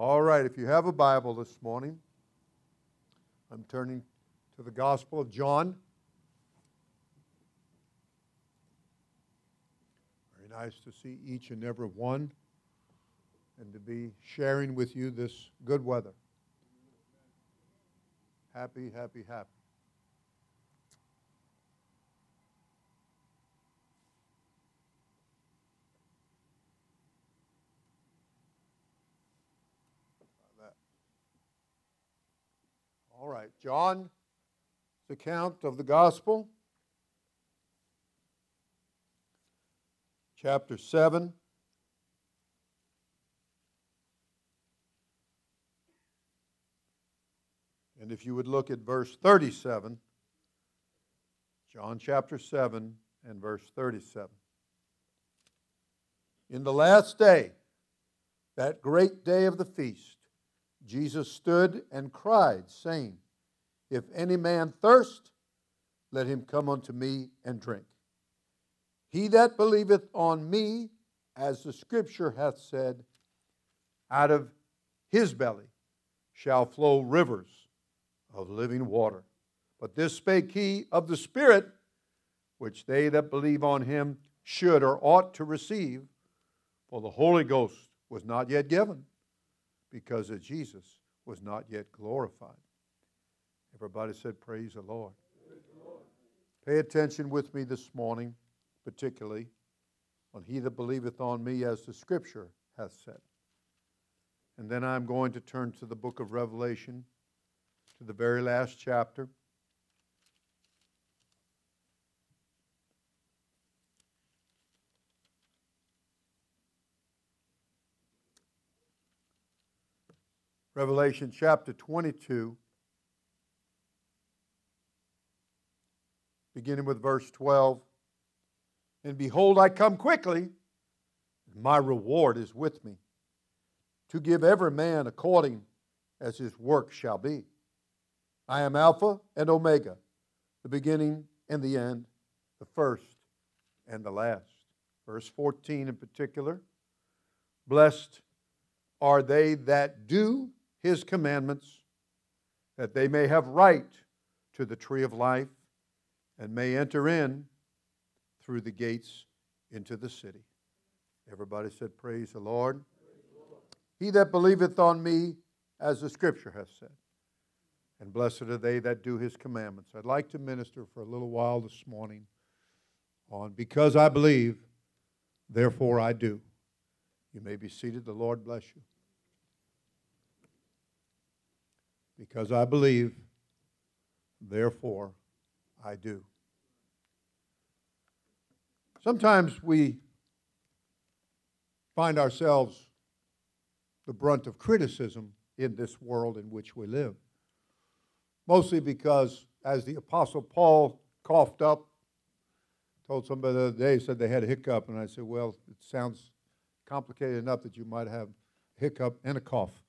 All right, if you have a Bible this morning, I'm turning to the Gospel of John. Very nice to see each and every one and to be sharing with you this good weather. Happy, happy, happy. All right, John's account of the gospel, chapter 7. And if you would look at verse 37, John chapter 7 and verse 37. In the last day, that great day of the feast, Jesus stood and cried, saying, If any man thirst, let him come unto me and drink. He that believeth on me, as the scripture hath said, out of his belly shall flow rivers of living water. But this spake he of the Spirit, which they that believe on him should or ought to receive, for the Holy Ghost was not yet given because of Jesus was not yet glorified. Everybody said, Praise the Lord. Praise the Lord. Pay attention with me this morning, particularly on he that believeth on me, as the scripture hath said. And then I'm going to turn to the book of Revelation, to the very last chapter. Revelation chapter 22, beginning with verse 12. And behold, I come quickly, and my reward is with me, to give every man according as his work shall be. I am Alpha and Omega, the beginning and the end, the first and the last. Verse 14 in particular Blessed are they that do his commandments, that they may have right to the tree of life and may enter in through the gates into the city. Everybody said, Praise the Lord. He that believeth on me, as the scripture hath said, and blessed are they that do his commandments. I'd like to minister for a little while this morning on because I believe, therefore I do. You may be seated. The Lord bless you. Because I believe, therefore I do. Sometimes we find ourselves the brunt of criticism in this world in which we live. Mostly because, as the Apostle Paul coughed up, told somebody the other day, said they had a hiccup, and I said, Well, it sounds complicated enough that you might have a hiccup and a cough.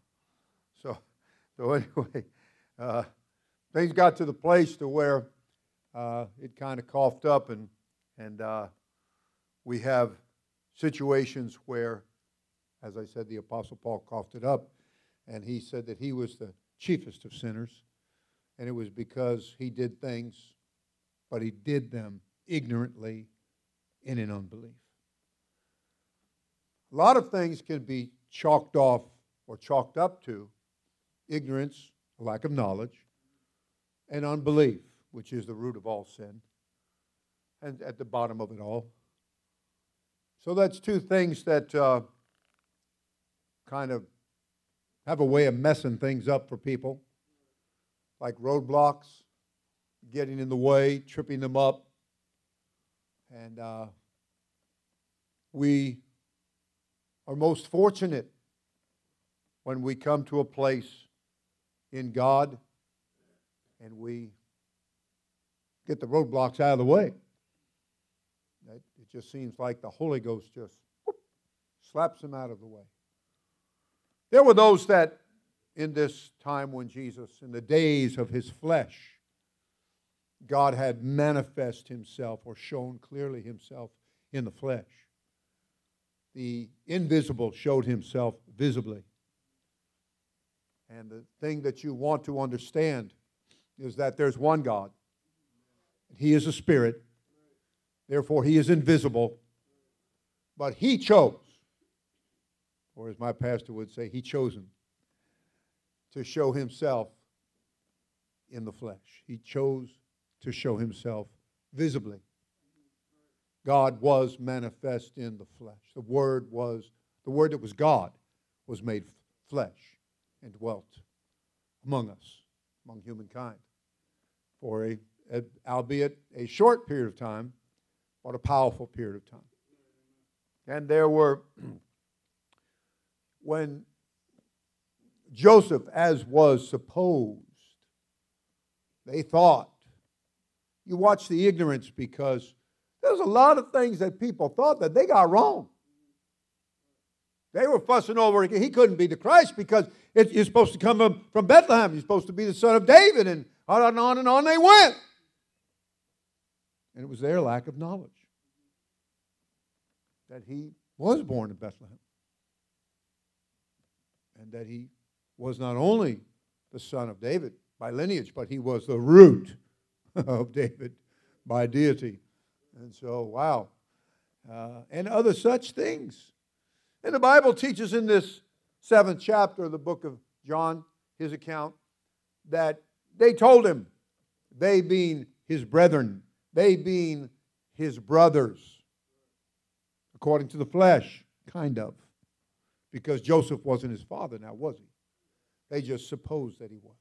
So so anyway, uh, things got to the place to where uh, it kind of coughed up, and and uh, we have situations where, as I said, the Apostle Paul coughed it up, and he said that he was the chiefest of sinners, and it was because he did things, but he did them ignorantly in unbelief. A lot of things can be chalked off or chalked up to ignorance, lack of knowledge, and unbelief, which is the root of all sin, and at the bottom of it all. So that's two things that uh, kind of have a way of messing things up for people, like roadblocks, getting in the way, tripping them up. And uh, we are most fortunate when we come to a place in God and we get the roadblocks out of the way. It just seems like the Holy Ghost just whoop, slaps them out of the way. There were those that in this time when Jesus, in the days of his flesh, God had manifest himself or shown clearly himself in the flesh. The invisible showed himself visibly. And the thing that you want to understand is that there's one God. He is a spirit. Therefore, he is invisible. But he chose, or as my pastor would say, he chosen to show himself in the flesh. He chose to show himself visibly. God was manifest in the flesh. The Word was, the Word that was God was made flesh and dwelt among us, among humankind, for a, a, albeit a short period of time, but a powerful period of time. And there were, when Joseph, as was supposed, they thought, you watch the ignorance because there's a lot of things that people thought that they got wrong. They were fussing over he couldn't be the Christ because it, you're supposed to come from Bethlehem. You're supposed to be the son of David, and on and on and on they went. And it was their lack of knowledge that he was born in Bethlehem and that he was not only the son of David by lineage, but he was the root of David by deity. And so, wow. Uh, and other such things. And the Bible teaches in this seventh chapter of the book of John, his account, that they told him, they being his brethren, they being his brothers, according to the flesh, kind of, because Joseph wasn't his father now, was he? They just supposed that he was.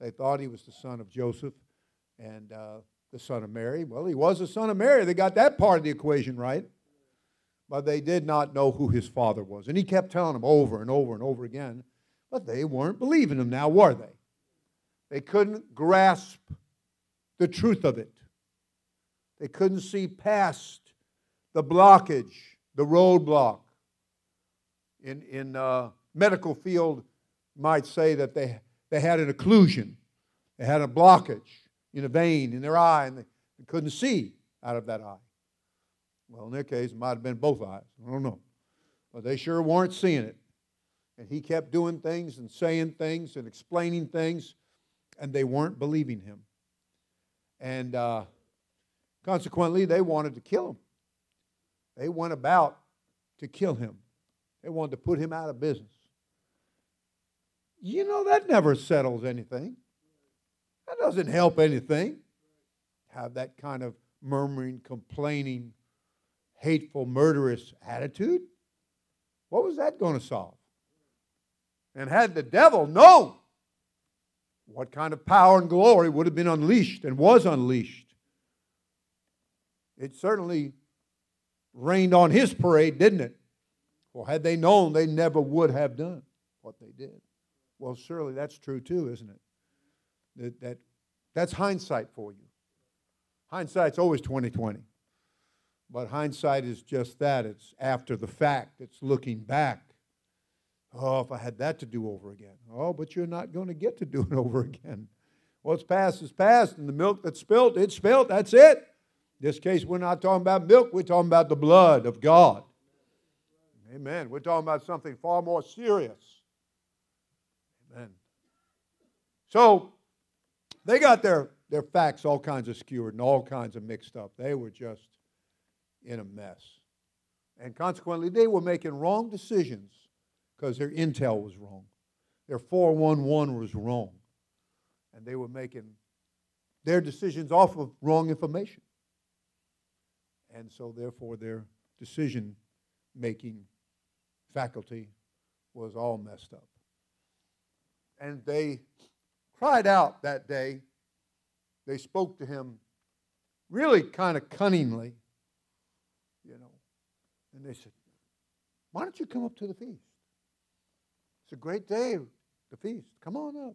They thought he was the son of Joseph and uh, the son of Mary. Well, he was the son of Mary. They got that part of the equation right but they did not know who his father was. And he kept telling them over and over and over again, but they weren't believing him now, were they? They couldn't grasp the truth of it. They couldn't see past the blockage, the roadblock. In, in uh, medical field, might say that they, they had an occlusion. They had a blockage in a vein in their eye, and they, they couldn't see out of that eye. Well, in their case, it might have been both eyes. I don't know. But they sure weren't seeing it. And he kept doing things and saying things and explaining things, and they weren't believing him. And uh, consequently, they wanted to kill him. They went about to kill him, they wanted to put him out of business. You know, that never settles anything. That doesn't help anything. Have that kind of murmuring, complaining, hateful, murderous attitude? What was that going to solve? And had the devil known what kind of power and glory would have been unleashed and was unleashed, it certainly rained on his parade, didn't it? Well, had they known, they never would have done what they did. Well, surely that's true too, isn't it? That, that that's hindsight for you. Hindsight's always 2020. But hindsight is just that it's after the fact, it's looking back. Oh, if I had that to do over again. Oh, but you're not going to get to do it over again. What's past is past, and the milk that's spilt, it's spilt. That's it. In this case, we're not talking about milk, we're talking about the blood of God. Amen. We're talking about something far more serious. Amen. So they got their, their facts all kinds of skewered and all kinds of mixed up. They were just in a mess. And consequently, they were making wrong decisions because their intel was wrong. Their 411 was wrong. And they were making their decisions off of wrong information. And so, therefore, their decision making faculty was all messed up. And they cried out that day. They spoke to him really kind of cunningly. And they said, Why don't you come up to the feast? It's a great day, the feast. Come on up.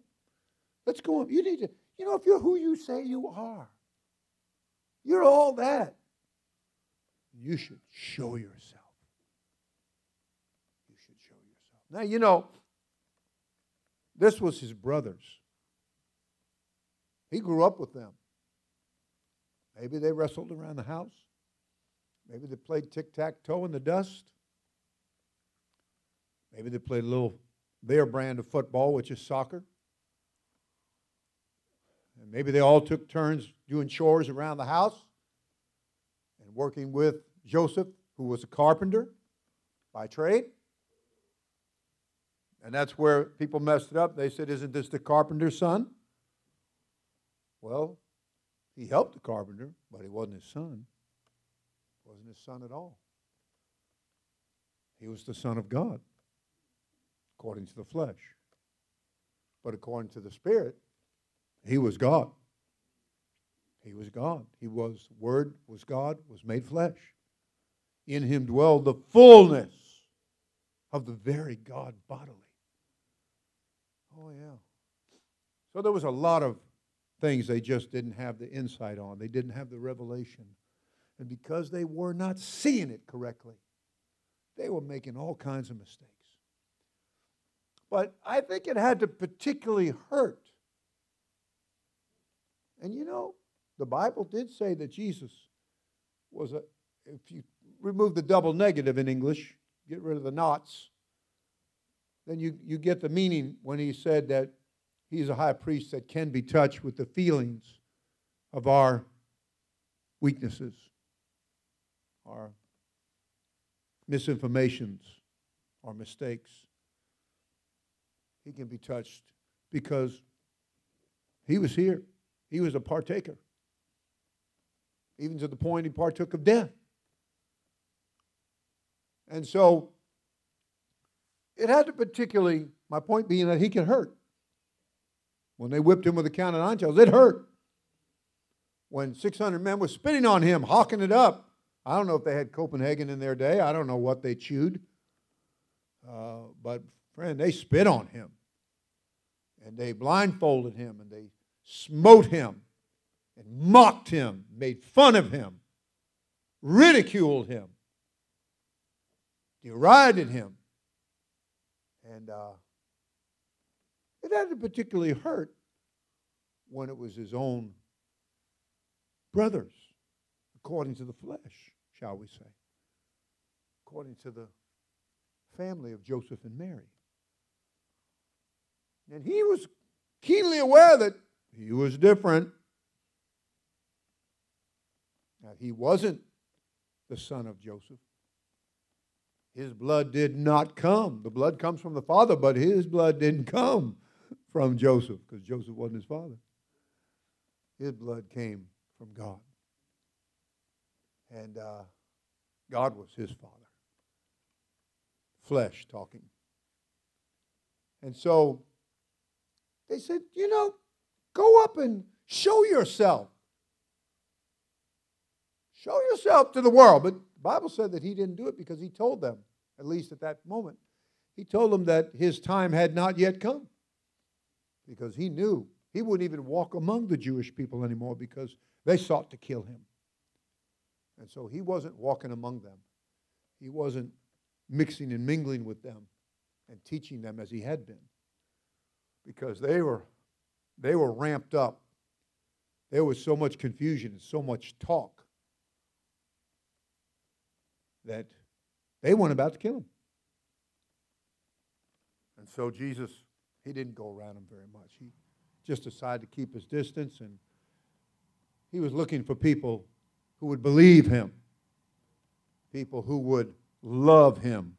Let's go up. You need to, you know, if you're who you say you are, you're all that. You should show yourself. You should show yourself. Now, you know, this was his brothers. He grew up with them. Maybe they wrestled around the house. Maybe they played tic tac toe in the dust. Maybe they played a little their brand of football, which is soccer. And maybe they all took turns doing chores around the house and working with Joseph, who was a carpenter by trade. And that's where people messed it up. They said, Isn't this the carpenter's son? Well, he helped the carpenter, but he wasn't his son. Wasn't his son at all. He was the Son of God, according to the flesh. But according to the Spirit, he was God. He was God. He was, Word was God, was made flesh. In him dwelled the fullness of the very God bodily. Oh, yeah. So there was a lot of things they just didn't have the insight on, they didn't have the revelation. And because they were not seeing it correctly, they were making all kinds of mistakes. But I think it had to particularly hurt. And you know, the Bible did say that Jesus was a, if you remove the double negative in English, get rid of the knots, then you, you get the meaning when he said that he's a high priest that can be touched with the feelings of our weaknesses, our misinformations, our mistakes. He can be touched because he was here. He was a partaker, even to the point he partook of death. And so it had to particularly, my point being that he could hurt. When they whipped him with a count of nine tails, it hurt. When 600 men were spitting on him, hawking it up. I don't know if they had Copenhagen in their day. I don't know what they chewed. Uh, but, friend, they spit on him. And they blindfolded him and they smote him and mocked him, made fun of him, ridiculed him, derided him. And uh, it had to particularly hurt when it was his own brothers, according to the flesh, shall we say, according to the family of Joseph and Mary. And he was keenly aware that he was different. That he wasn't the son of Joseph. His blood did not come. The blood comes from the Father, but his blood didn't come from Joseph because Joseph wasn't his father. His blood came from God. And uh, God was his father. Flesh talking. And so they said, you know, go up and show yourself. Show yourself to the world. But the Bible said that he didn't do it because he told them, at least at that moment, he told them that his time had not yet come. Because he knew he wouldn't even walk among the Jewish people anymore because they sought to kill him. And so he wasn't walking among them. He wasn't mixing and mingling with them and teaching them as he had been. Because they were they were ramped up. There was so much confusion and so much talk that they weren't about to kill him. And so Jesus, he didn't go around him very much. He just decided to keep his distance, and he was looking for people who would believe him, people who would love him.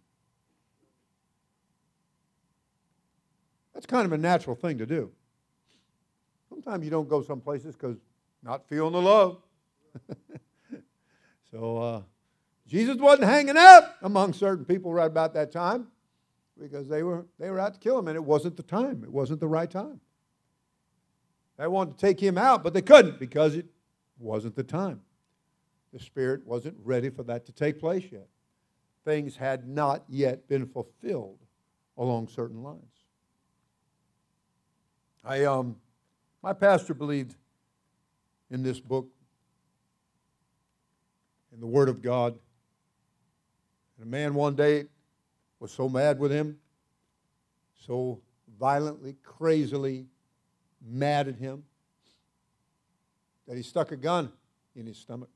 That's kind of a natural thing to do. Sometimes you don't go some places because not feeling the love. so uh, Jesus wasn't hanging out among certain people right about that time because they were, they were out to kill him, and it wasn't the time. It wasn't the right time. They wanted to take him out, but they couldn't because it wasn't the time. The Spirit wasn't ready for that to take place yet. Things had not yet been fulfilled along certain lines. I, um, my pastor believed in this book, in the Word of God, and a man one day was so mad with him, so violently, crazily mad at him, that he stuck a gun in his stomach.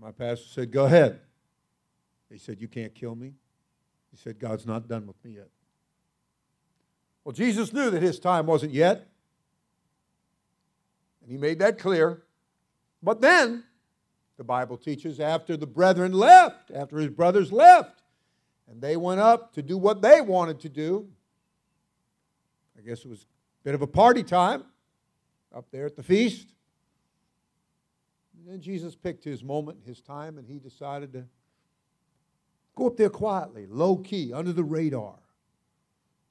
My pastor said, Go ahead. He said, You can't kill me. He said, God's not done with me yet. Well, Jesus knew that his time wasn't yet. And he made that clear. But then, the Bible teaches, after the brethren left, after his brothers left, and they went up to do what they wanted to do, I guess it was a bit of a party time up there at the feast. Then Jesus picked his moment, his time, and he decided to go up there quietly, low key, under the radar.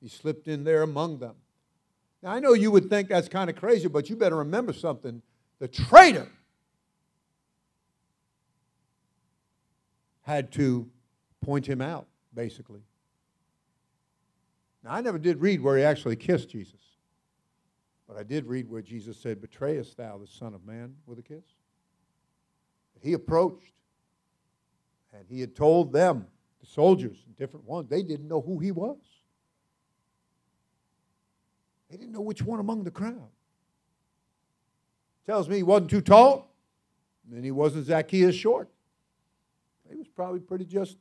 He slipped in there among them. Now, I know you would think that's kind of crazy, but you better remember something. The traitor had to point him out, basically. Now, I never did read where he actually kissed Jesus, but I did read where Jesus said, Betrayest thou the Son of Man with a kiss? He approached, and he had told them, the soldiers, different ones, they didn't know who he was. They didn't know which one among the crowd. Tells me he wasn't too tall, and he wasn't Zacchaeus short. He was probably pretty just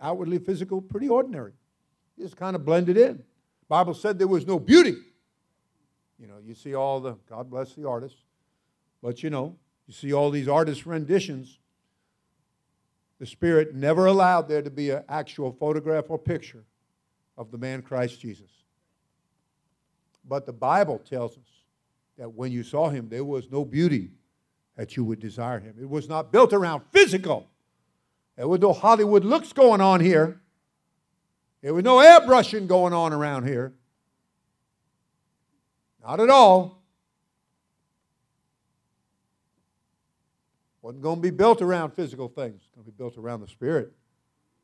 outwardly physical, pretty ordinary. He just kind of blended in. Bible said there was no beauty. You know, you see all the, God bless the artists, but you know, you see all these artist renditions. The Spirit never allowed there to be an actual photograph or picture of the man Christ Jesus. But the Bible tells us that when you saw him, there was no beauty that you would desire him. It was not built around physical. There was no Hollywood looks going on here. There was no airbrushing going on around here. Not at all. Wasn't going to be built around physical things. It's going to be built around the Spirit.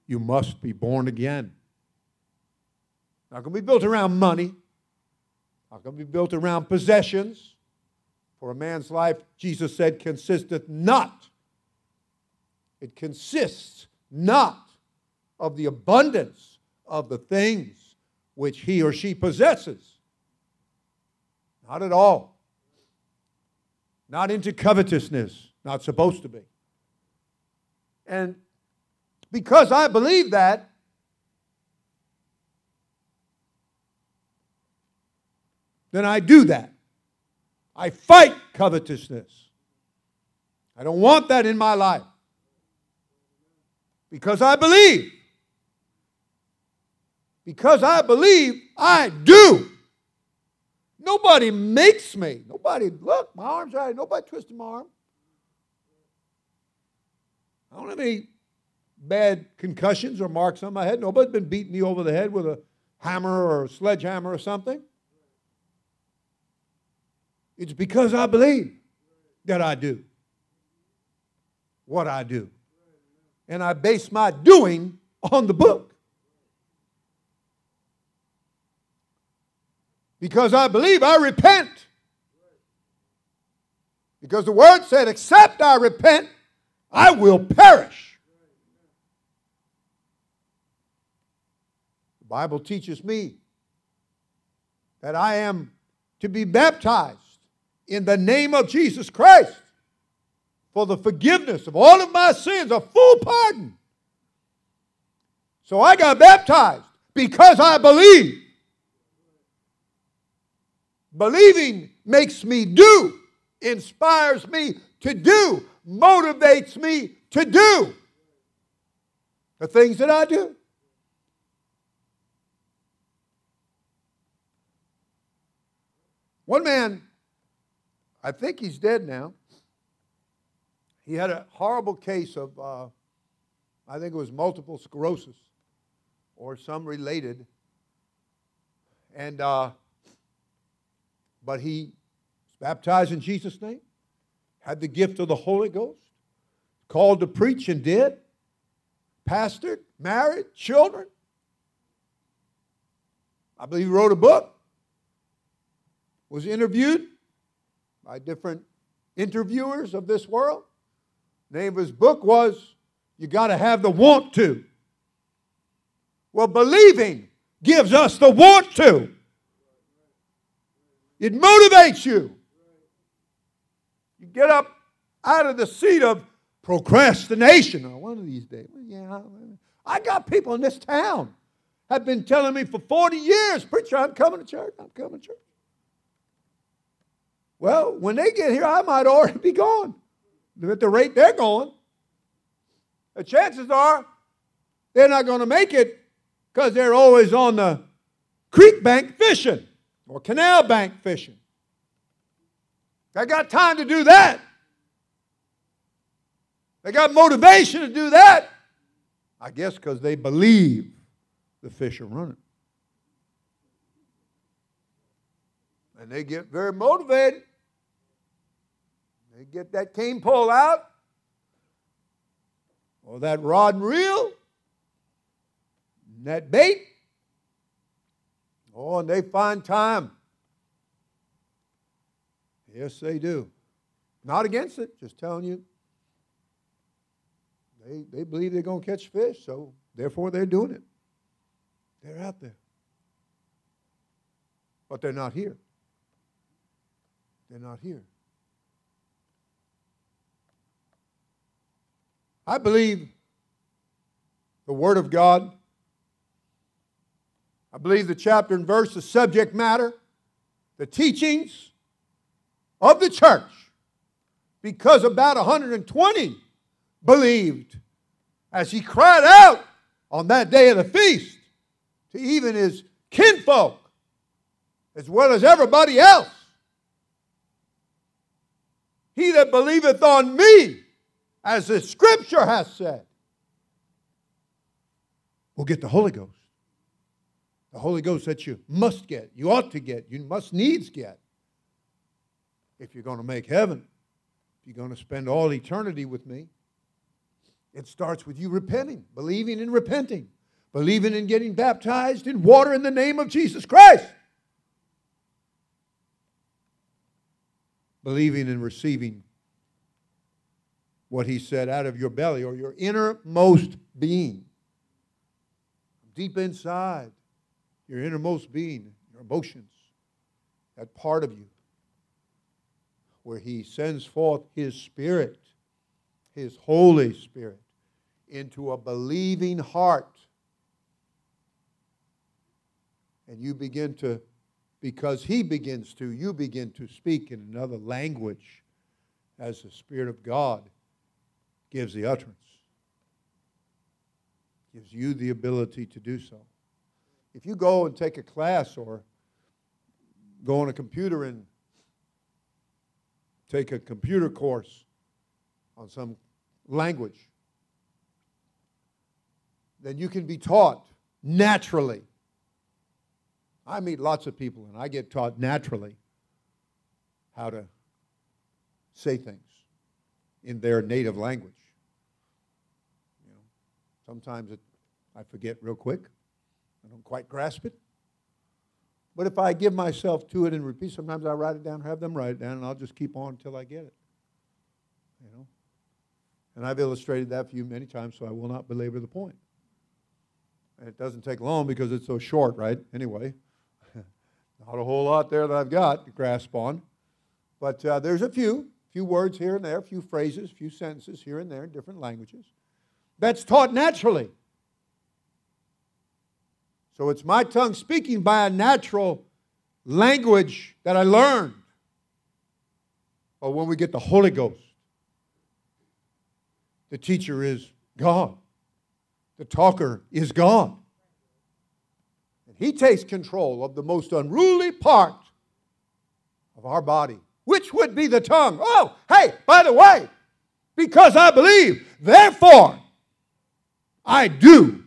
You must be born again. Not going to be built around money. Not going to be built around possessions. For a man's life, Jesus said, consisteth not. It consists not of the abundance of the things which he or she possesses. Not at all. Not into covetousness. Not supposed to be. And because I believe that, then I do that. I fight covetousness. I don't want that in my life. Because I believe. Because I believe, I do. Nobody makes me. Nobody, look, my arm's right. Nobody twisted my arm. I don't have any bad concussions or marks on my head. Nobody's been beating me over the head with a hammer or a sledgehammer or something. It's because I believe that I do what I do. And I base my doing on the book. Because I believe I repent. Because the word said, except I repent, I will perish. The Bible teaches me that I am to be baptized in the name of Jesus Christ for the forgiveness of all of my sins, a full pardon. So I got baptized because I believe. Believing makes me do, inspires me to do, motivates me to do the things that I do. One man I think he's dead now. He had a horrible case of, uh, I think it was multiple sclerosis or some related. And, uh, but he was baptized in Jesus' name, had the gift of the Holy Ghost, called to preach and did, pastored, married, children. I believe he wrote a book, was interviewed, by different interviewers of this world. The name of his book was You Got to Have the Want to. Well, believing gives us the want to, it motivates you. You get up out of the seat of procrastination. Oh, one of these days, yeah, I got people in this town have been telling me for 40 years, Preacher, I'm coming to church. I'm coming to church. Well, when they get here, I might already be gone. At the rate they're going, the chances are they're not going to make it because they're always on the creek bank fishing or canal bank fishing. They got time to do that. They got motivation to do that. I guess because they believe the fish are running. And they get very motivated. They get that cane pole out or that rod and reel, and that bait. Oh, and they find time. Yes, they do. Not against it, just telling you. They, they believe they're going to catch fish, so therefore they're doing it. They're out there. But they're not here. They're not here. I believe the Word of God. I believe the chapter and verse, the subject matter, the teachings of the church, because about 120 believed as he cried out on that day of the feast to even his kinfolk as well as everybody else. He that believeth on me, as the scripture has said, will get the Holy Ghost. The Holy Ghost that you must get, you ought to get, you must needs get if you're going to make heaven, if you're going to spend all eternity with me. It starts with you repenting, believing and repenting, believing in getting baptized in water in the name of Jesus Christ. Believing and receiving what he said out of your belly or your innermost being. Deep inside, your innermost being, your emotions, that part of you, where he sends forth his spirit his Holy Spirit into a believing heart. And you begin to, because He begins to, you begin to speak in another language as the Spirit of God gives the utterance, gives you the ability to do so. If you go and take a class or go on a computer and take a computer course on some language, then you can be taught naturally. I meet lots of people and I get taught naturally how to say things in their native language. You know, sometimes it, I forget real quick. I don't quite grasp it. But if I give myself to it and repeat, sometimes I write it down, have them write it down, and I'll just keep on until I get it. You know? And I've illustrated that for you many times, so I will not belabor the point. And it doesn't take long because it's so short, right? Anyway, not a whole lot there that I've got to grasp on. But uh, there's a few, few words here and there, a few phrases, a few sentences here and there in different languages. That's taught naturally. So it's my tongue speaking by a natural language that I learned. But when we get the Holy Ghost, the teacher is God. The talker is God. And he takes control of the most unruly part of our body, which would be the tongue. Oh, hey, by the way, because I believe, therefore, I do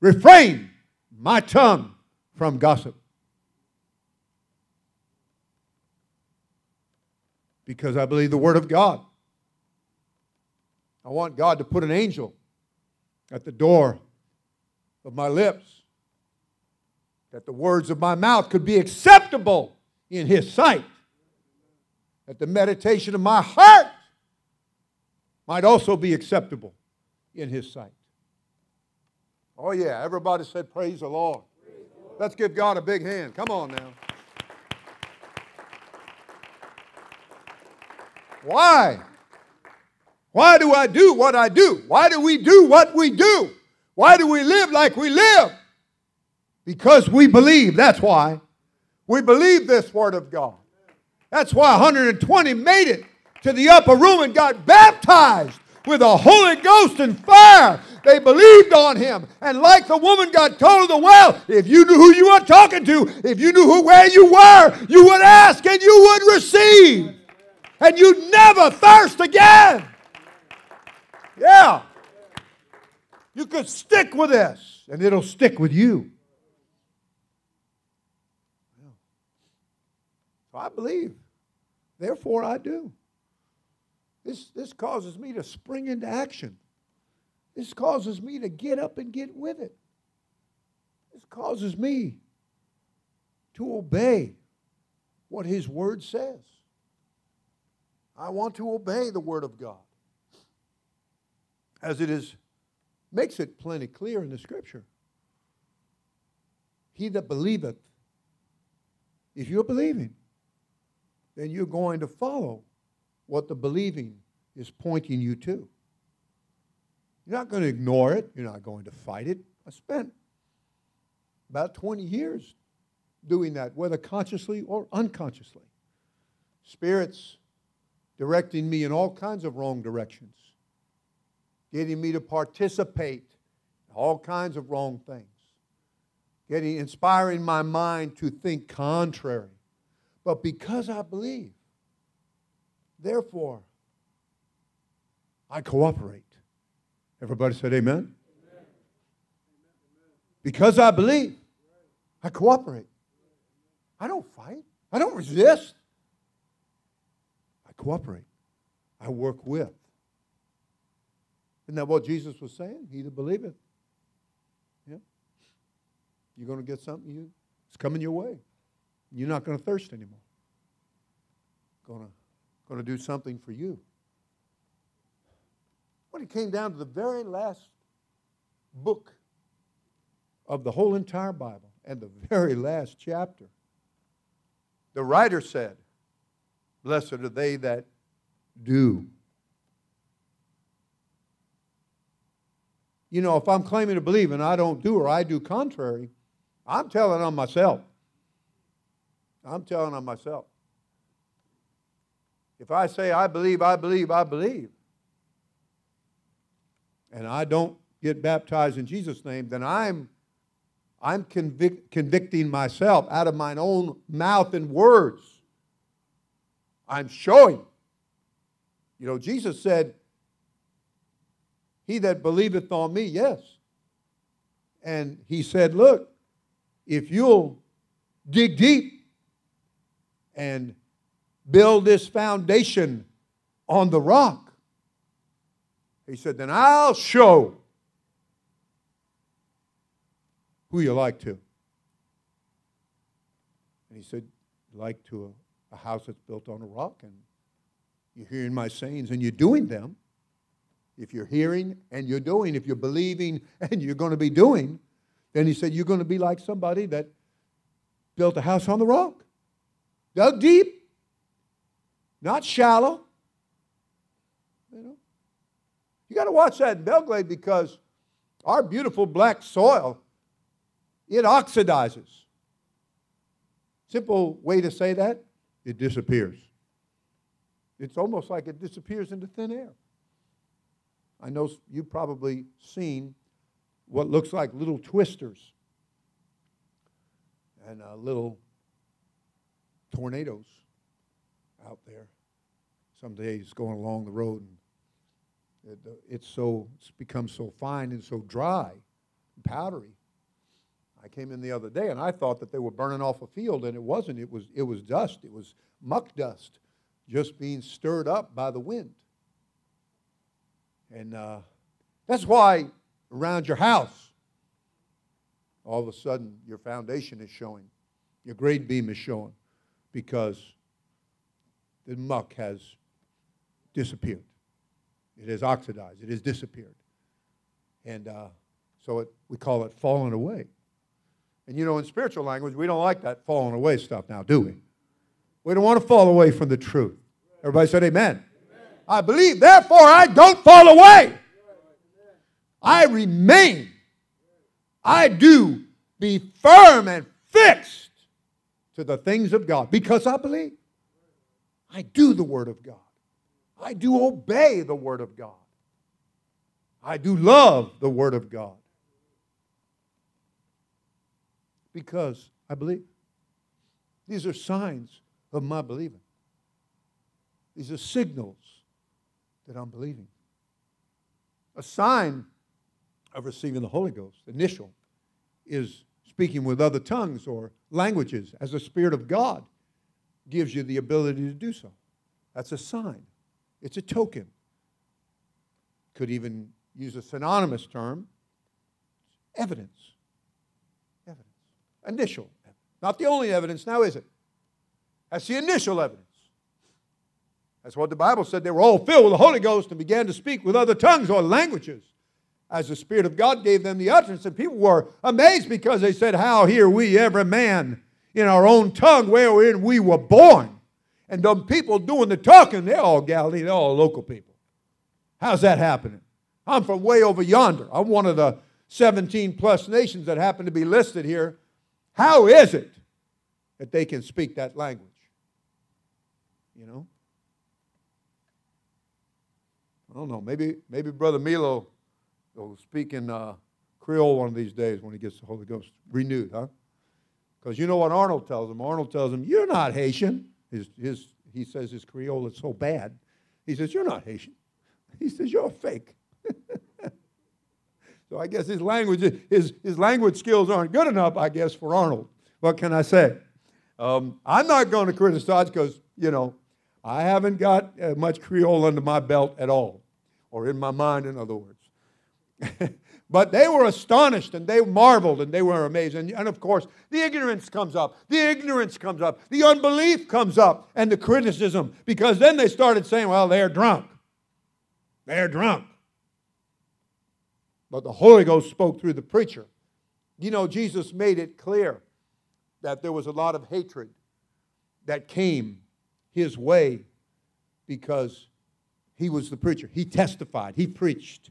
refrain my tongue from gossip. Because I believe the Word of God I want God to put an angel at the door of my lips, that the words of my mouth could be acceptable in His sight, that the meditation of my heart might also be acceptable in His sight. Oh, yeah, everybody said, Praise the Lord. Let's give God a big hand. Come on now. Why? Why do I do what I do? Why do we do what we do? Why do we live like we live? Because we believe, that's why. We believe this word of God. That's why 120 made it to the upper room and got baptized with the Holy Ghost and fire. They believed on him. And like the woman got told the well, if you knew who you were talking to, if you knew who, where you were, you would ask and you would receive. And you'd never thirst again. Yeah. You could stick with this, and it'll stick with you. I believe. Therefore, I do. This, this causes me to spring into action. This causes me to get up and get with it. This causes me to obey what His Word says. I want to obey the Word of God as it is makes it plenty clear in the Scripture. He that believeth, if you're believing, then you're going to follow what the believing is pointing you to. You're not going to ignore it. You're not going to fight it. I spent about 20 years doing that, whether consciously or unconsciously. Spirits directing me in all kinds of wrong directions, getting me to participate in all kinds of wrong things, getting inspiring my mind to think contrary. But because I believe, Therefore, I cooperate. Everybody said amen? amen. Because I believe, I cooperate. I don't fight. I don't resist. I cooperate. I work with. Isn't that what Jesus was saying? He that believeth. Yeah. You're going to get something, you, it's coming your way. You're not going to thirst anymore. Going to going to do something for you. When it came down to the very last book of the whole entire Bible and the very last chapter, the writer said, Blessed are they that do. You know, if I'm claiming to believe and I don't do or I do contrary, I'm telling on myself. I'm telling on myself. If I say, I believe, I believe, I believe, and I don't get baptized in Jesus' name, then I'm, I'm convic- convicting myself out of mine own mouth and words. I'm showing. You know, Jesus said, He that believeth on me, yes. And he said, Look, if you'll dig deep and build this foundation on the rock. He said, Then I'll show who you like to. And he said, Like to a, a house that's built on a rock, and you're hearing my sayings and you're doing them. If you're hearing and you're doing, if you're believing and you're going to be doing, then he said, You're going to be like somebody that built a house on the rock, dug deep, not shallow. You know, you got to watch that in Belle Glade because our beautiful black soil it oxidizes. Simple way to say that, it disappears. It's almost like it disappears into thin air. I know you've probably seen what looks like little twisters and uh, little tornadoes out there. Some days going along the road and it, it's so it's become so fine and so dry and powdery. I came in the other day and I thought that they were burning off a field and it wasn't. It was it was dust. It was muck dust just being stirred up by the wind. And uh, that's why around your house, all of a sudden your foundation is showing, your grade beam is showing, because the muck has disappeared. It has oxidized. It has disappeared. And uh, so it, we call it falling away. And you know, in spiritual language, we don't like that falling away stuff now, do we? We don't want to fall away from the truth. Everybody said amen. amen. I believe, therefore, I don't fall away. I remain. I do be firm and fixed to the things of God because I believe. I do the Word of God. I do obey the Word of God. I do love the Word of God. Because I believe. These are signs of my believing. These are signals that I'm believing. A sign of receiving the Holy Ghost, initial, is speaking with other tongues or languages as the Spirit of God gives you the ability to do so. That's a sign, it's a token. Could even use a synonymous term evidence. Evidence. Initial. Not the only evidence, now is it? That's the initial evidence. That's what the Bible said. They were all filled with the Holy Ghost and began to speak with other tongues or languages as the Spirit of God gave them the utterance. And people were amazed because they said, How hear we every man in our own tongue wherein we were born? And the people doing the talking, they're all Galilee, they're all local people. How's that happening? I'm from way over yonder. I'm one of the 17 plus nations that happen to be listed here. How is it that they can speak that language? You know? I don't know. Maybe, maybe Brother Milo will speak in uh, Creole one of these days when he gets the Holy Ghost renewed, huh? Because you know what Arnold tells him? Arnold tells him, You're not Haitian. His, his, he says his Creole is so bad. He says, You're not Haitian. He says, You're fake. so I guess his language, his, his language skills aren't good enough, I guess, for Arnold. What can I say? Um, I'm not going to criticize because, you know, I haven't got uh, much Creole under my belt at all, or in my mind, in other words. but they were astonished and they marveled and they were amazed. And, and, of course, the ignorance comes up, the ignorance comes up, the unbelief comes up, and the criticism, because then they started saying, well, they're drunk. They're drunk. But the Holy Ghost spoke through the preacher. You know, Jesus made it clear that there was a lot of hatred that came his way because he was the preacher. He testified, he preached.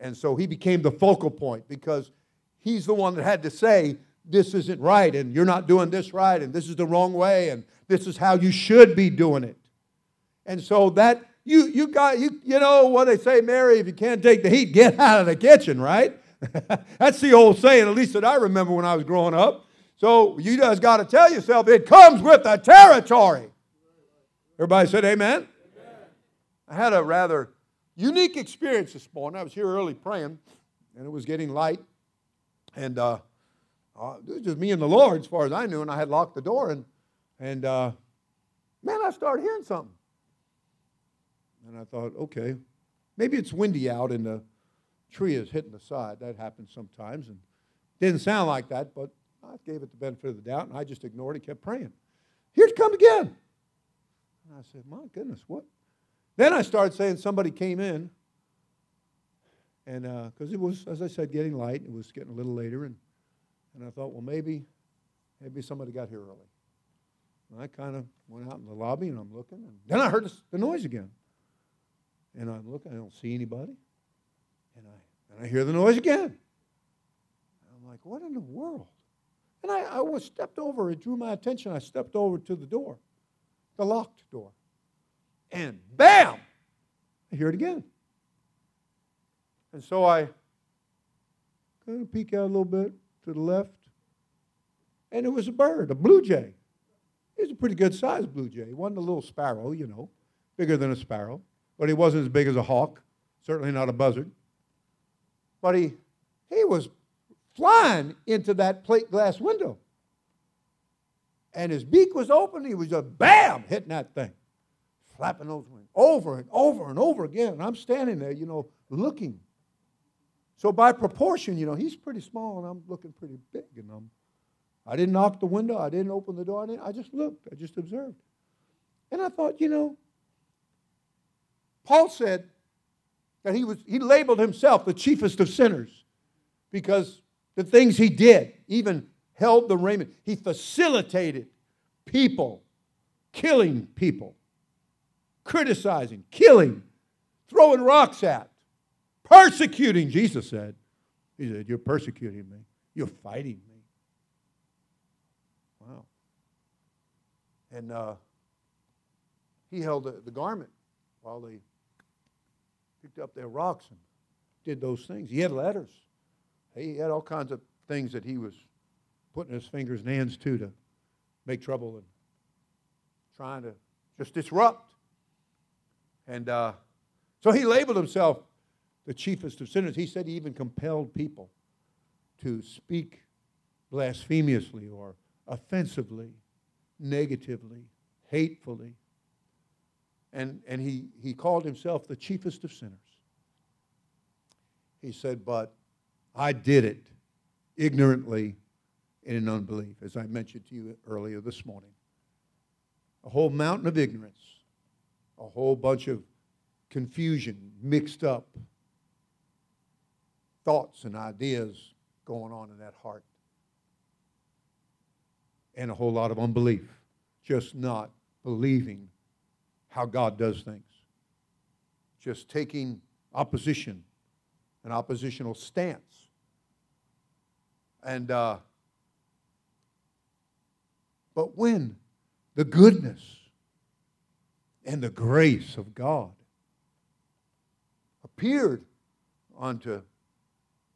And so he became the focal point because he's the one that had to say, this isn't right, and you're not doing this right, and this is the wrong way, and this is how you should be doing it. And so that you you got you you know what they say, Mary, if you can't take the heat, get out of the kitchen, right? That's the old saying, at least that I remember when I was growing up. So you just got to tell yourself it comes with the territory. Everybody said amen? amen? I had a rather unique experience this morning. I was here early praying, and it was getting light. And uh, uh, it was just me and the Lord, as far as I knew, and I had locked the door. And, and uh, man, I started hearing something. And I thought, okay, maybe it's windy out and the tree is hitting the side. That happens sometimes. And didn't sound like that, but I gave it the benefit of the doubt, and I just ignored it, kept praying. Here it comes again. And I said, My goodness, what? Then I started saying somebody came in, and because uh, it was, as I said, getting light, it was getting a little later, and, and I thought, well, maybe, maybe somebody got here early. And I kind of went out in the lobby, and I'm looking, and then I heard the, noise again. And I'm looking, I don't see anybody, and I, and I hear the noise again. And I'm like, what in the world? And I, I was stepped over, it drew my attention. I stepped over to the door the locked door. And bam! I hear it again. And so I kind of peek out a little bit to the left. And it was a bird, a blue jay. He was a pretty good sized blue jay. He wasn't a little sparrow, you know, bigger than a sparrow. But he wasn't as big as a hawk, certainly not a buzzard. But he, he was flying into that plate glass window and his beak was open. He was just bam hitting that thing, flapping those wings over and over and over again. And I'm standing there, you know, looking. So by proportion, you know, he's pretty small and I'm looking pretty big. And I'm, I didn't knock the window. I didn't open the door. I, I just looked. I just observed. And I thought, you know, Paul said that he was he labeled himself the chiefest of sinners because the things he did, even held the raiment. He facilitated people killing people, criticizing, killing, throwing rocks at, persecuting, Jesus said. He said, You're persecuting me. You're fighting me. Wow. And uh, he held the, the garment while they picked up their rocks and did those things. He had letters. He had all kinds of things that he was putting his fingers and hands to to make trouble and trying to just disrupt. And uh, so he labeled himself the chiefest of sinners. He said he even compelled people to speak blasphemously or offensively, negatively, hatefully. And, and he, he called himself the chiefest of sinners. He said, But I did it ignorantly and in unbelief, as I mentioned to you earlier this morning. A whole mountain of ignorance, a whole bunch of confusion, mixed up. Thoughts and ideas going on in that heart, and a whole lot of unbelief, just not believing how God does things, just taking opposition, an oppositional stance. And, uh, but when the goodness and the grace of God appeared unto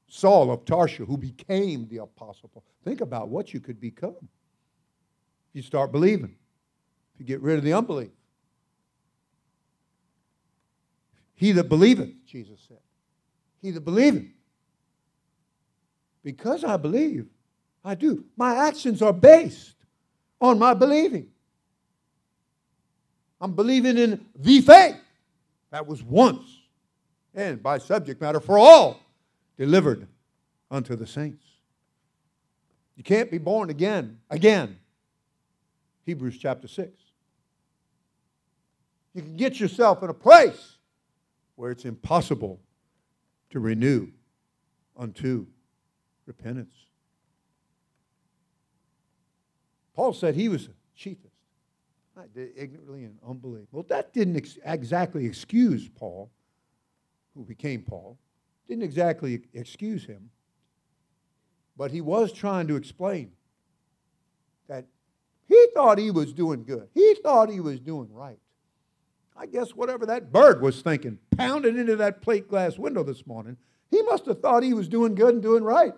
Saul of Tarsus, who became the apostle Paul. Think about what you could become if you start believing, if you get rid of the unbelief. He that believeth, Jesus said. He that believeth. Because I believe, I do. My actions are based on my believing. I'm believing in the faith that was once and by subject matter for all delivered unto the saints. You can't be born again, again. Hebrews chapter 6. You can get yourself in a place where it's impossible to renew unto repentance. Paul said he was chiefest. I did ignorantly and unbelief. Well, that didn't ex- exactly excuse Paul, who became Paul. Didn't exactly excuse him. But he was trying to explain that he thought he was doing good. He thought he was doing right. I guess whatever that bird was thinking, pounding into that plate glass window this morning, he must have thought he was doing good and doing right.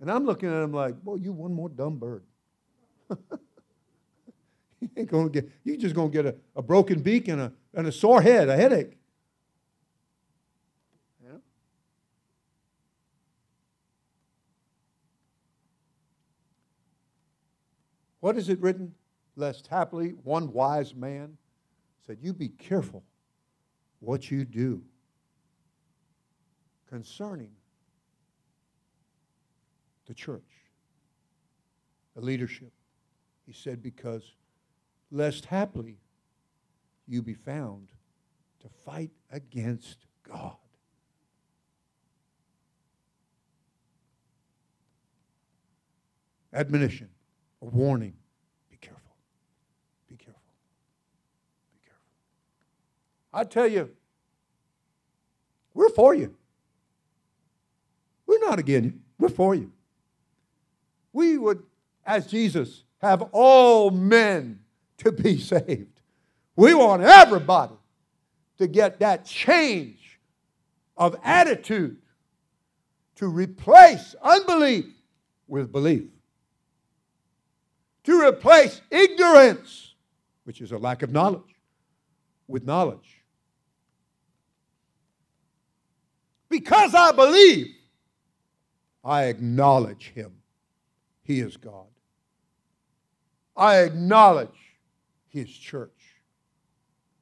And I'm looking at him like, well, you one more dumb bird. you ain't gonna get, you just gonna get a, a broken beak and a, and a sore head, a headache. Yeah. What is it written? Lest happily one wise man said, You be careful what you do concerning the church, the leadership. He said, Because lest haply you be found to fight against God. Admonition, a warning. Be careful. Be careful. Be careful. I tell you, we're for you. We're not against you. We're for you. We would, as Jesus, have all men to be saved. We want everybody to get that change of attitude to replace unbelief with belief, to replace ignorance, which is a lack of knowledge, with knowledge. Because I believe, I acknowledge Him. He is God. I acknowledge his church.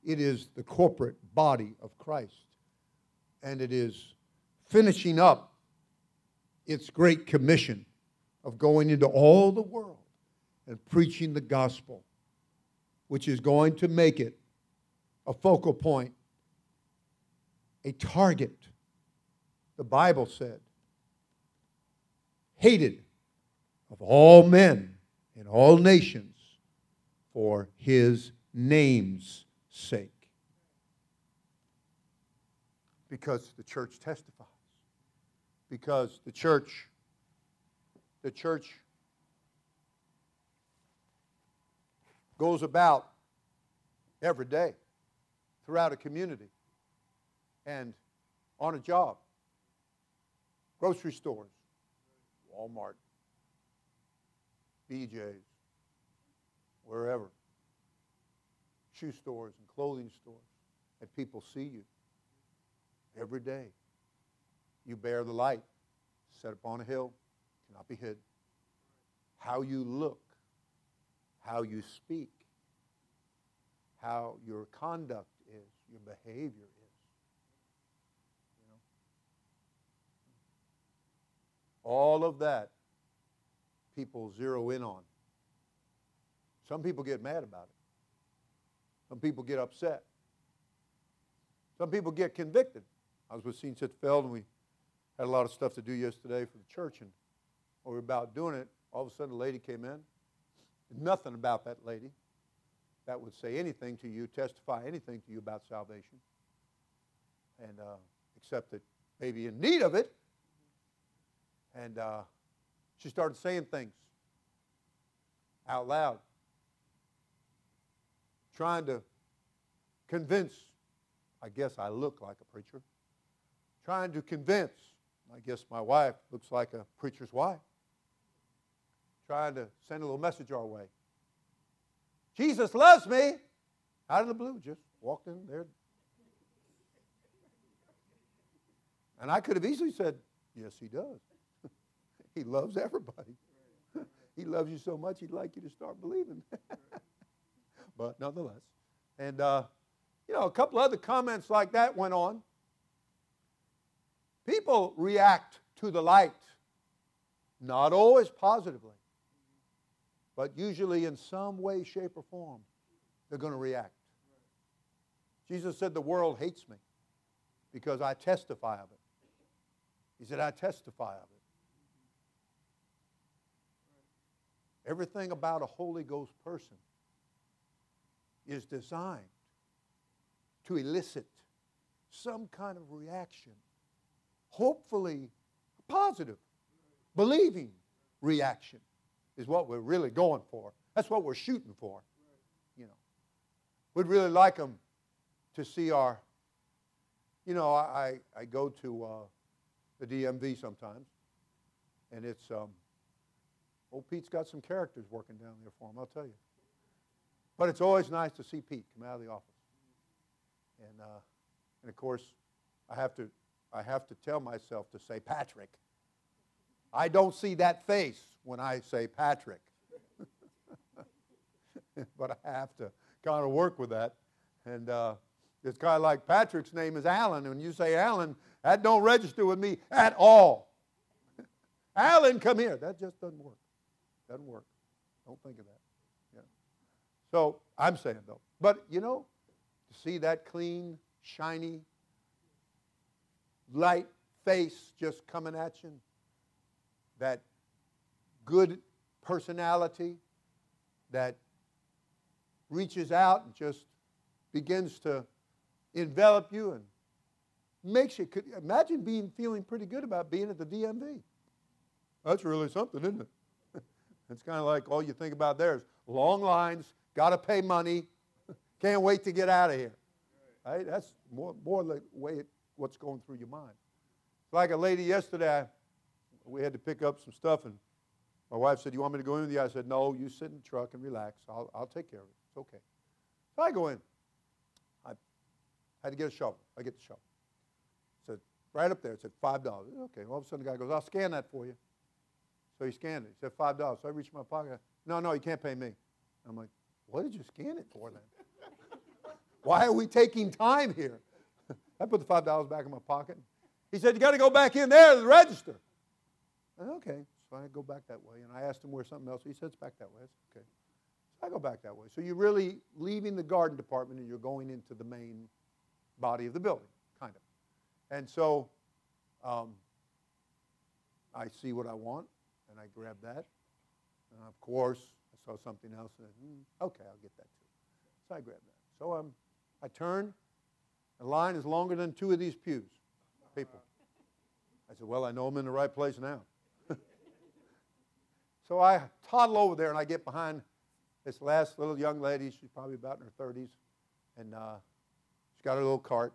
It is the corporate body of Christ. And it is finishing up its great commission of going into all the world and preaching the gospel, which is going to make it a focal point, a target. The Bible said, hated of all men in all nations for his name's sake. Because the church testifies. Because the church the church goes about every day throughout a community and on a job, grocery stores, Walmart, BJ's, wherever, shoe stores and clothing stores, and people see you every day. You bear the light, set upon a hill, cannot be hid. How you look, how you speak, how your conduct is, your behavior is. You know? All of that people zero in on. Some people get mad about it. Some people get upset. Some people get convicted. I was with Sister Feld, and we had a lot of stuff to do yesterday for the church, and we were about doing it, all of a sudden a lady came in. Nothing about that lady that would say anything to you, testify anything to you about salvation, and uh, except that maybe in need of it. And uh, she started saying things out loud, trying to convince, I guess I look like a preacher, trying to convince, I guess my wife looks like a preacher's wife, trying to send a little message our way. Jesus loves me. Out of the blue, just walked in there. And I could have easily said, Yes, he does. he loves everybody. he loves you so much, he'd like you to start believing. but nonetheless. And, uh, you know, a couple other comments like that went on. People react to the light, not always positively. But usually, in some way, shape, or form, they're going to react. Jesus said, The world hates me because I testify of it. He said, I testify of it. Everything about a Holy Ghost person is designed to elicit some kind of reaction, hopefully positive, believing reaction is what we're really going for. That's what we're shooting for. You know, we'd really like them to see our. You know, I I go to uh, the DMV sometimes, and it's um, old Pete's got some characters working down there for him. I'll tell you. But it's always nice to see Pete come out of the office, and uh, and of course, I have to I have to tell myself to say Patrick. I don't see that face when I say Patrick. but I have to kind of work with that. And uh, it's kind of like Patrick's name is Alan. And when you say Alan, that don't register with me at all. Alan, come here. That just doesn't work. Doesn't work. Don't think of that. So I'm saying though. But you know, to see that clean, shiny, light face just coming at you, that good personality that reaches out and just begins to envelop you and makes you could imagine being feeling pretty good about being at the DMV. That's really something, isn't it? it's kind of like all you think about there is long lines, got to pay money, can't wait to get out of here. Right? That's more, more the way it, what's going through your mind. Like a lady yesterday, we had to pick up some stuff, and my wife said, You want me to go in with you? I said, No, you sit in the truck and relax. I'll, I'll take care of it. It's okay. So I go in. I had to get a shovel. I get the shovel. said, right up there, it said $5. Okay, all of a sudden the guy goes, I'll scan that for you. So he scanned it. He said, $5. So I reached in my pocket. No, no, you can't pay me. I'm like, what did you scan it for then? Why are we taking time here? I put the $5 back in my pocket. He said, you got to go back in there to the register. Said, okay. So I go back that way. And I asked him where something else. He said, it's back that way. I said, okay. So I go back that way. So you're really leaving the garden department and you're going into the main body of the building, kind of. And so um, I see what I want and I grab that. And of course, saw something else and mm, okay, I'll get that too. So I grab that. So um, I turn. The line is longer than two of these pews, people. I said, well, I know I'm in the right place now. So I toddle over there and I get behind this last little young lady. She's probably about in her 30s. And uh, she's got a little cart.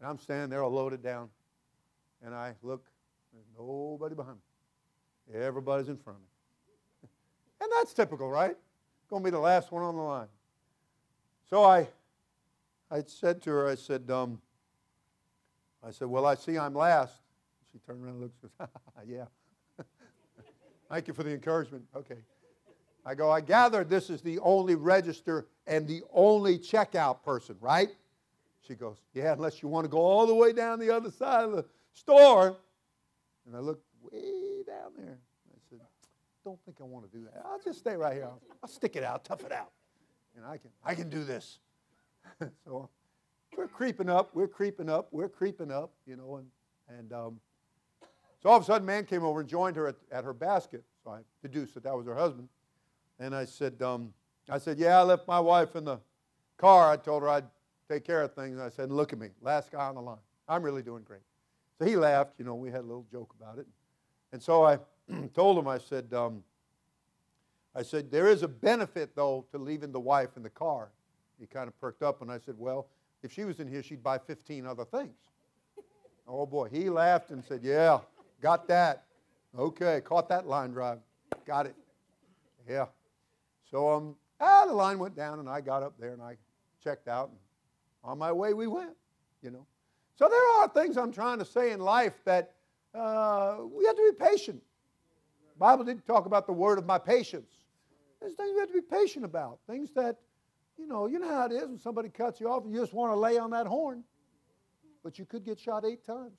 And I'm standing there all loaded down. And I look, there's nobody behind me. Everybody's in front of me. And that's typical, right? Going to be the last one on the line. So I, I said to her, I said, um, I said, well, I see I'm last. She turned around and looked and yeah. Thank you for the encouragement. Okay. I go, I gather this is the only register and the only checkout person, right? She goes, Yeah, unless you want to go all the way down the other side of the store. And I look way down there. Don't think I want to do that. I'll just stay right here. I'll, I'll stick it out, tough it out. And I can, I can do this. so we're creeping up, we're creeping up, we're creeping up, you know, and, and um, so all of a sudden, man came over and joined her at, at her basket. So I deduced that that was her husband. And I said, um, I said, yeah, I left my wife in the car. I told her I'd take care of things. And I said, look at me, last guy on the line. I'm really doing great. So he laughed. You know, we had a little joke about it. And so I told him, I said, um, I said, there is a benefit, though, to leaving the wife in the car. He kind of perked up, and I said, well, if she was in here, she'd buy 15 other things. Oh, boy. He laughed and said, yeah, Got that. Okay, caught that line drive. Got it. Yeah. So um, ah, the line went down, and I got up there and I checked out, and on my way we went. You know. So there are things I'm trying to say in life that uh, we have to be patient. Bible didn't talk about the word of my patience. There's things we have to be patient about. Things that, you know, you know how it is when somebody cuts you off and you just want to lay on that horn. But you could get shot eight times.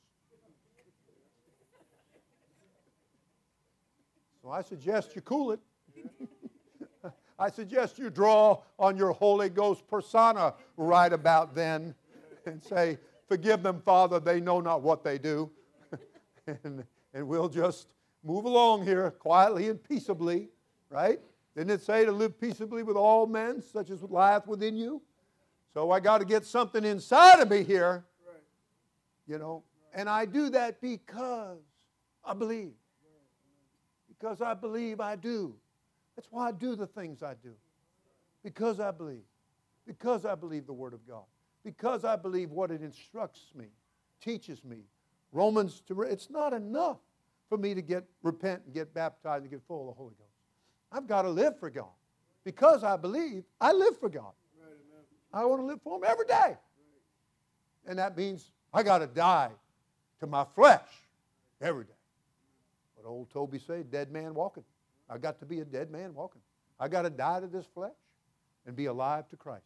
So I suggest you cool it. I suggest you draw on your Holy Ghost persona right about then and say, Forgive them, Father, they know not what they do. and, and we'll just move along here quietly and peaceably, right? Didn't it say to live peaceably with all men, such as lieth within you? So I got to get something inside of me here, you know, and I do that because I believe because I believe I do. That's why I do the things I do. Because I believe. Because I believe the Word of God. Because I believe what it instructs me, teaches me. Romans, to, it's not enough for me to get repent and get baptized and get full of the Holy Ghost. I've got to live for God. Because I believe, I live for God. I want to live for Him every day. And that means I got to die to my flesh every day. What old Toby say, dead man walking. I got to be a dead man walking. I got to die to this flesh and be alive to Christ.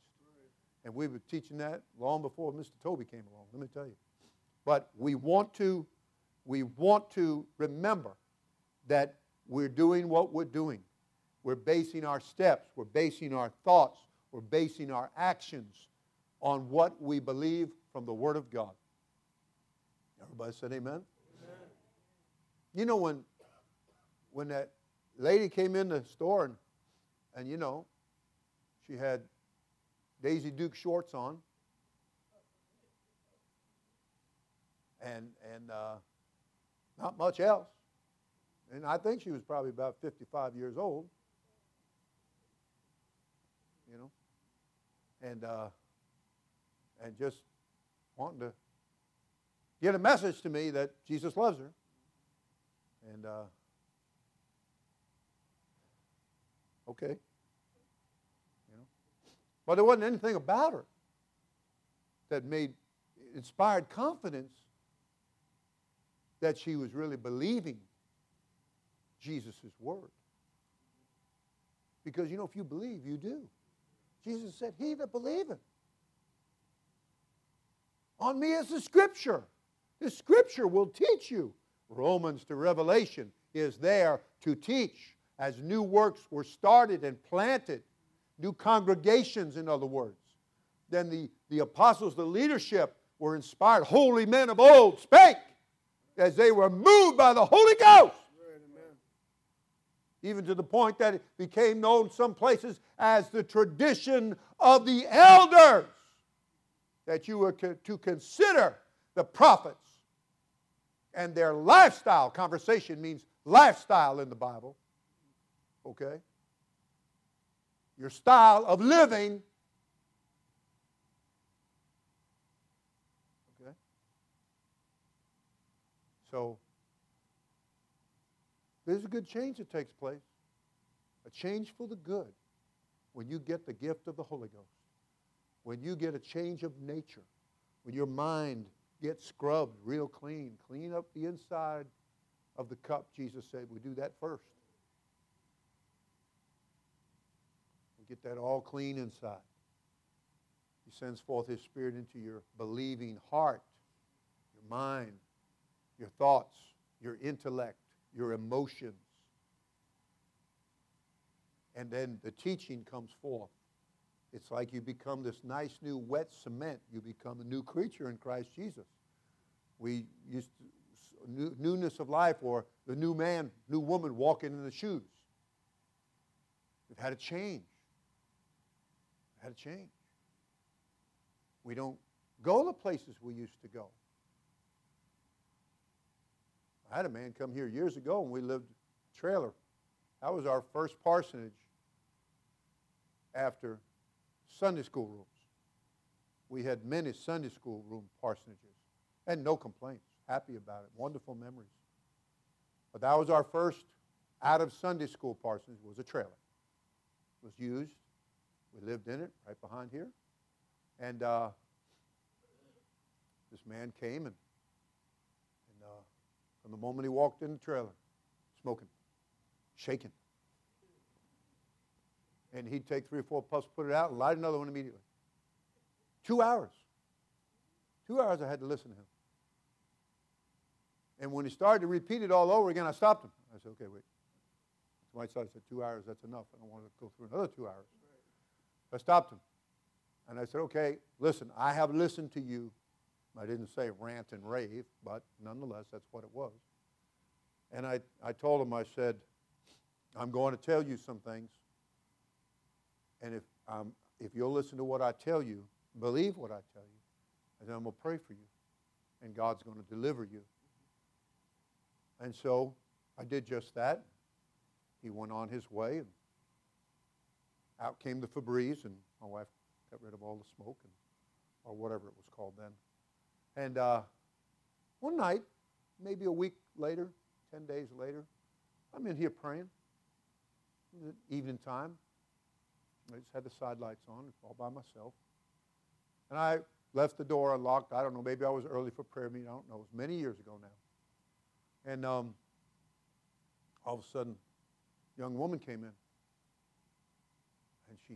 And we were teaching that long before Mr. Toby came along, let me tell you. But we want to, we want to remember that we're doing what we're doing. We're basing our steps, we're basing our thoughts, we're basing our actions on what we believe from the Word of God. Everybody said amen? You know, when, when that lady came in the store and, and, you know, she had Daisy Duke shorts on and, and uh, not much else. And I think she was probably about 55 years old, you know, and, uh, and just wanting to get a message to me that Jesus loves her. And, uh, okay. You know. But there wasn't anything about her that made, inspired confidence that she was really believing Jesus' word. Because, you know, if you believe, you do. Jesus said, He that believeth. On me is the scripture. The scripture will teach you Romans to Revelation is there to teach as new works were started and planted, new congregations, in other words. Then the, the apostles, the leadership, were inspired. Holy men of old spake as they were moved by the Holy Ghost. Even to the point that it became known some places as the tradition of the elders. That you were to consider the prophets and their lifestyle. Conversation means lifestyle in the Bible. okay? Your style of living. Okay? So, there's a good change that takes place. A change for the good when you get the gift of the Holy Ghost. When you get a change of nature. When your mind gets scrubbed real clean. Clean up the inside of the cup, Jesus said. We do that first. We get that all clean inside. He sends forth His Spirit into your believing heart, your mind, your thoughts, your intellect, your emotions. And then the teaching comes forth. It's like you become this nice new wet cement. You become a new creature in Christ Jesus. We used to, newness of life or the new man, new woman walking in the shoes. We've had a change. We've had a change. We don't go the places we used to go. I had a man come here years ago and we lived trailer. That was our first parsonage after Sunday school rooms. We had many Sunday school room parsonages and no complaints. Happy about it. Wonderful memories. But that was our first out of Sunday school parsonage was a trailer. It was used. We lived in it right behind here. And uh, this man came and, from the moment he walked in the trailer, smoking, shaking. And he'd take three or four puffs, put it out, and light another one immediately. Two hours. Two hours I had to listen to him. And when he started to repeat it all over again, I stopped him. I said, okay, wait. So my son said, two hours, that's enough. I don't want to go through another two hours. I stopped him. And I said, okay, listen, I have listened to you. I didn't say rant and rave, but nonetheless, that's what it was. And I, I told him, I said, I'm going to tell you some things. And if, um, if you'll listen to what I tell you, believe what I tell you, and then I'm going to pray for you. And God's going to deliver you. And so I did just that. He went on his way, and out came the Febreze, and my wife got rid of all the smoke, and, or whatever it was called then. And uh, one night, maybe a week later, 10 days later, I'm in here praying. Evening time. I just had the side lights on, all by myself. And I left the door unlocked. I don't know, maybe I was early for prayer meeting. I don't know. It was many years ago now. And um, all of a sudden, a young woman came in. And she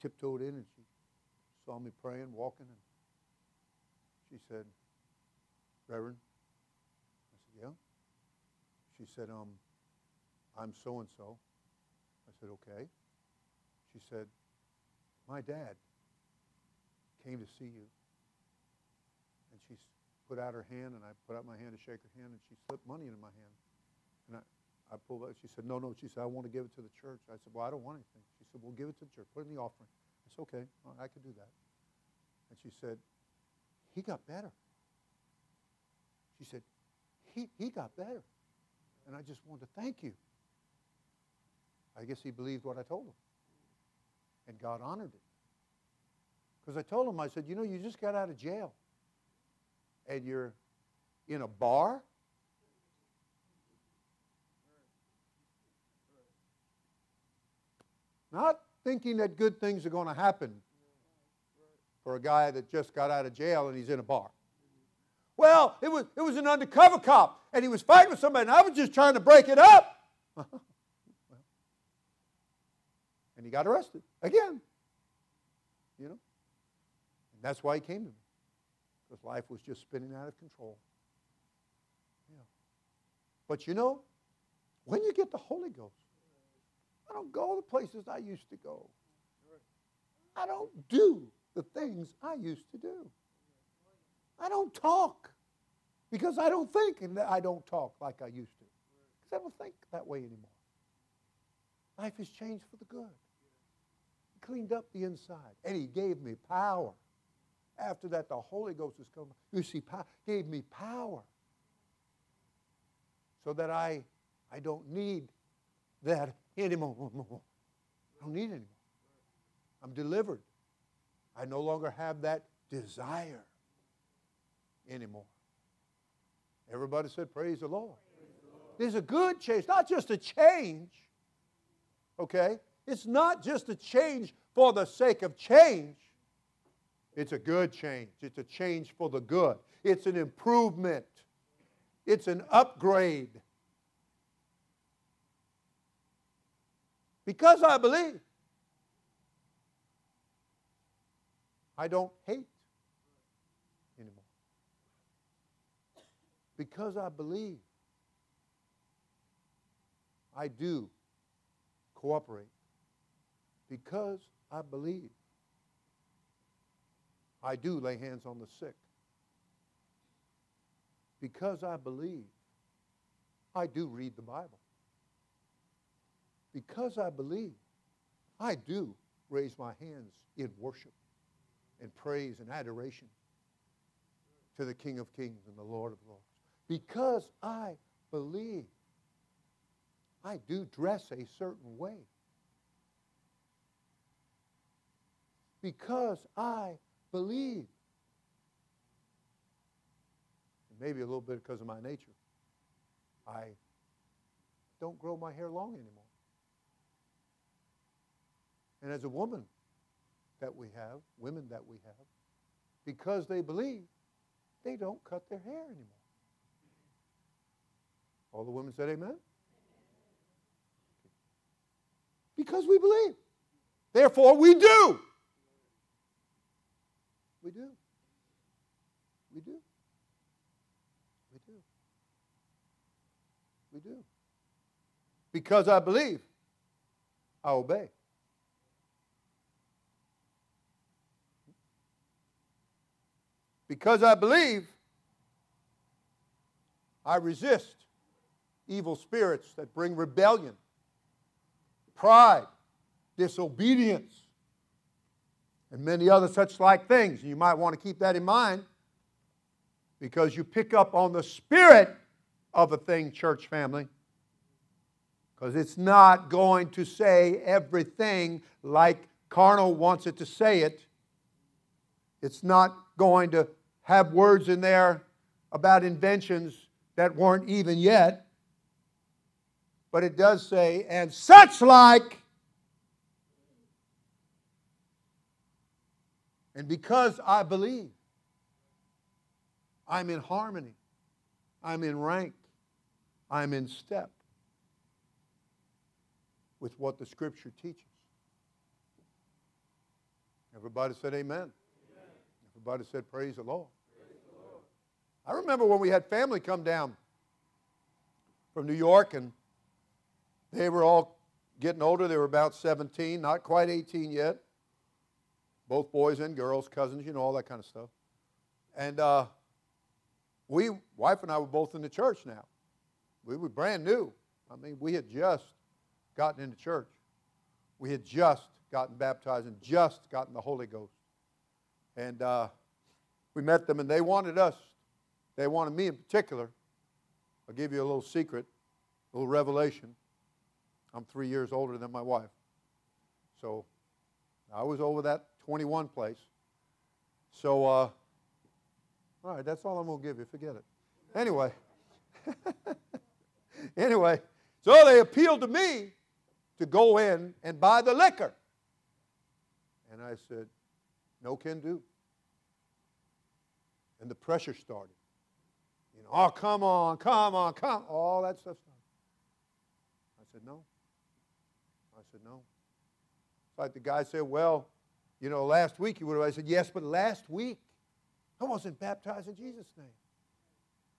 tiptoed in and she saw me praying, walking, and she said, Reverend, I said, yeah. She said, um, I'm so and so. I said, okay. She said, My dad came to see you. And she put out her hand, and I put out my hand to shake her hand, and she slipped money into my hand. And I, I pulled it. She said, No, no. She said, I want to give it to the church. I said, Well, I don't want anything. She said, Well, give it to the church. Put it in the offering. I said, Okay, I can do that. And she said, He got better. She said, He, he got better. And I just wanted to thank you. I guess he believed what I told him. And God honored it. Because I told him, I said, you know, you just got out of jail. And you're in a bar. Not thinking that good things are going to happen for a guy that just got out of jail and he's in a bar. Well, it was, it was an undercover cop, and he was fighting with somebody, and I was just trying to break it up. and he got arrested again. You know? And that's why he came to me. Because life was just spinning out of control. Yeah. But you know, when you get the Holy Ghost, I don't go the places I used to go. I don't do the things I used to do. I don't talk because I don't think and I don't talk like I used to. Because I don't think that way anymore. Life has changed for the good He cleaned up the inside. And he gave me power. After that, the Holy Ghost has come. You see, gave me power. So that I, I don't need that anymore. I don't need anymore. I'm delivered. I no longer have that desire anymore. Everybody said, Praise the Lord. There's a good change, not just a change. Okay? It's not just a change for the sake of change. It's a good change. It's a change for the good. It's an improvement. It's an upgrade. Because I believe. I don't hate anymore. Because I believe. I do cooperate. Because I believe. I do lay hands on the sick. Because I believe, I do read the Bible. Because I believe, I do raise my hands in worship and praise and adoration to the King of Kings and the Lord of Lords. Because I believe, I do dress a certain way. Because I believe. Maybe a little bit because of my nature. I don't grow my hair long anymore. And as a woman that we have, women that we have, because they believe, they don't cut their hair anymore. All the women said amen? Because we believe. Therefore, we do. We do. We do. We do. We do. Because I believe, I obey. Because I believe, I resist evil spirits that bring rebellion, pride, disobedience, and many other such like things. You might want to keep that in mind because you pick up on the spirit of a thing, church family, because it's not going to say everything like carnal wants it to say it. It's not going to have words in there about inventions that weren't even yet. But it does say, and such like And because I believe, I'm in harmony, I'm in rank, I'm in step with what the Scripture teaches. Everybody said amen. Everybody said praise the, Lord. praise the Lord. I remember when we had family come down from New York and they were all getting older. They were about 17, not quite 18 yet both boys and girls, cousins, you know, all that kind of stuff. And uh, we, wife and I, were both in the church now. We were brand new. I mean, we had just gotten into church. We had just gotten baptized and just gotten the Holy Ghost. And uh, we met them, and they wanted us, they wanted me in particular. I'll give you a little secret, a little revelation. I'm three years older than my wife. So I was over that 21 place. So, uh, all right, that's all I'm going to give you. Forget it. Anyway, anyway, so they appealed to me to go in and buy the liquor. And I said, no can do. And the pressure started. You know, oh, come on, come on, come. All that stuff started. I said, no. I said, no. It's like the guy said, well, you know, last week you would have I said, Yes, but last week I wasn't baptized in Jesus' name.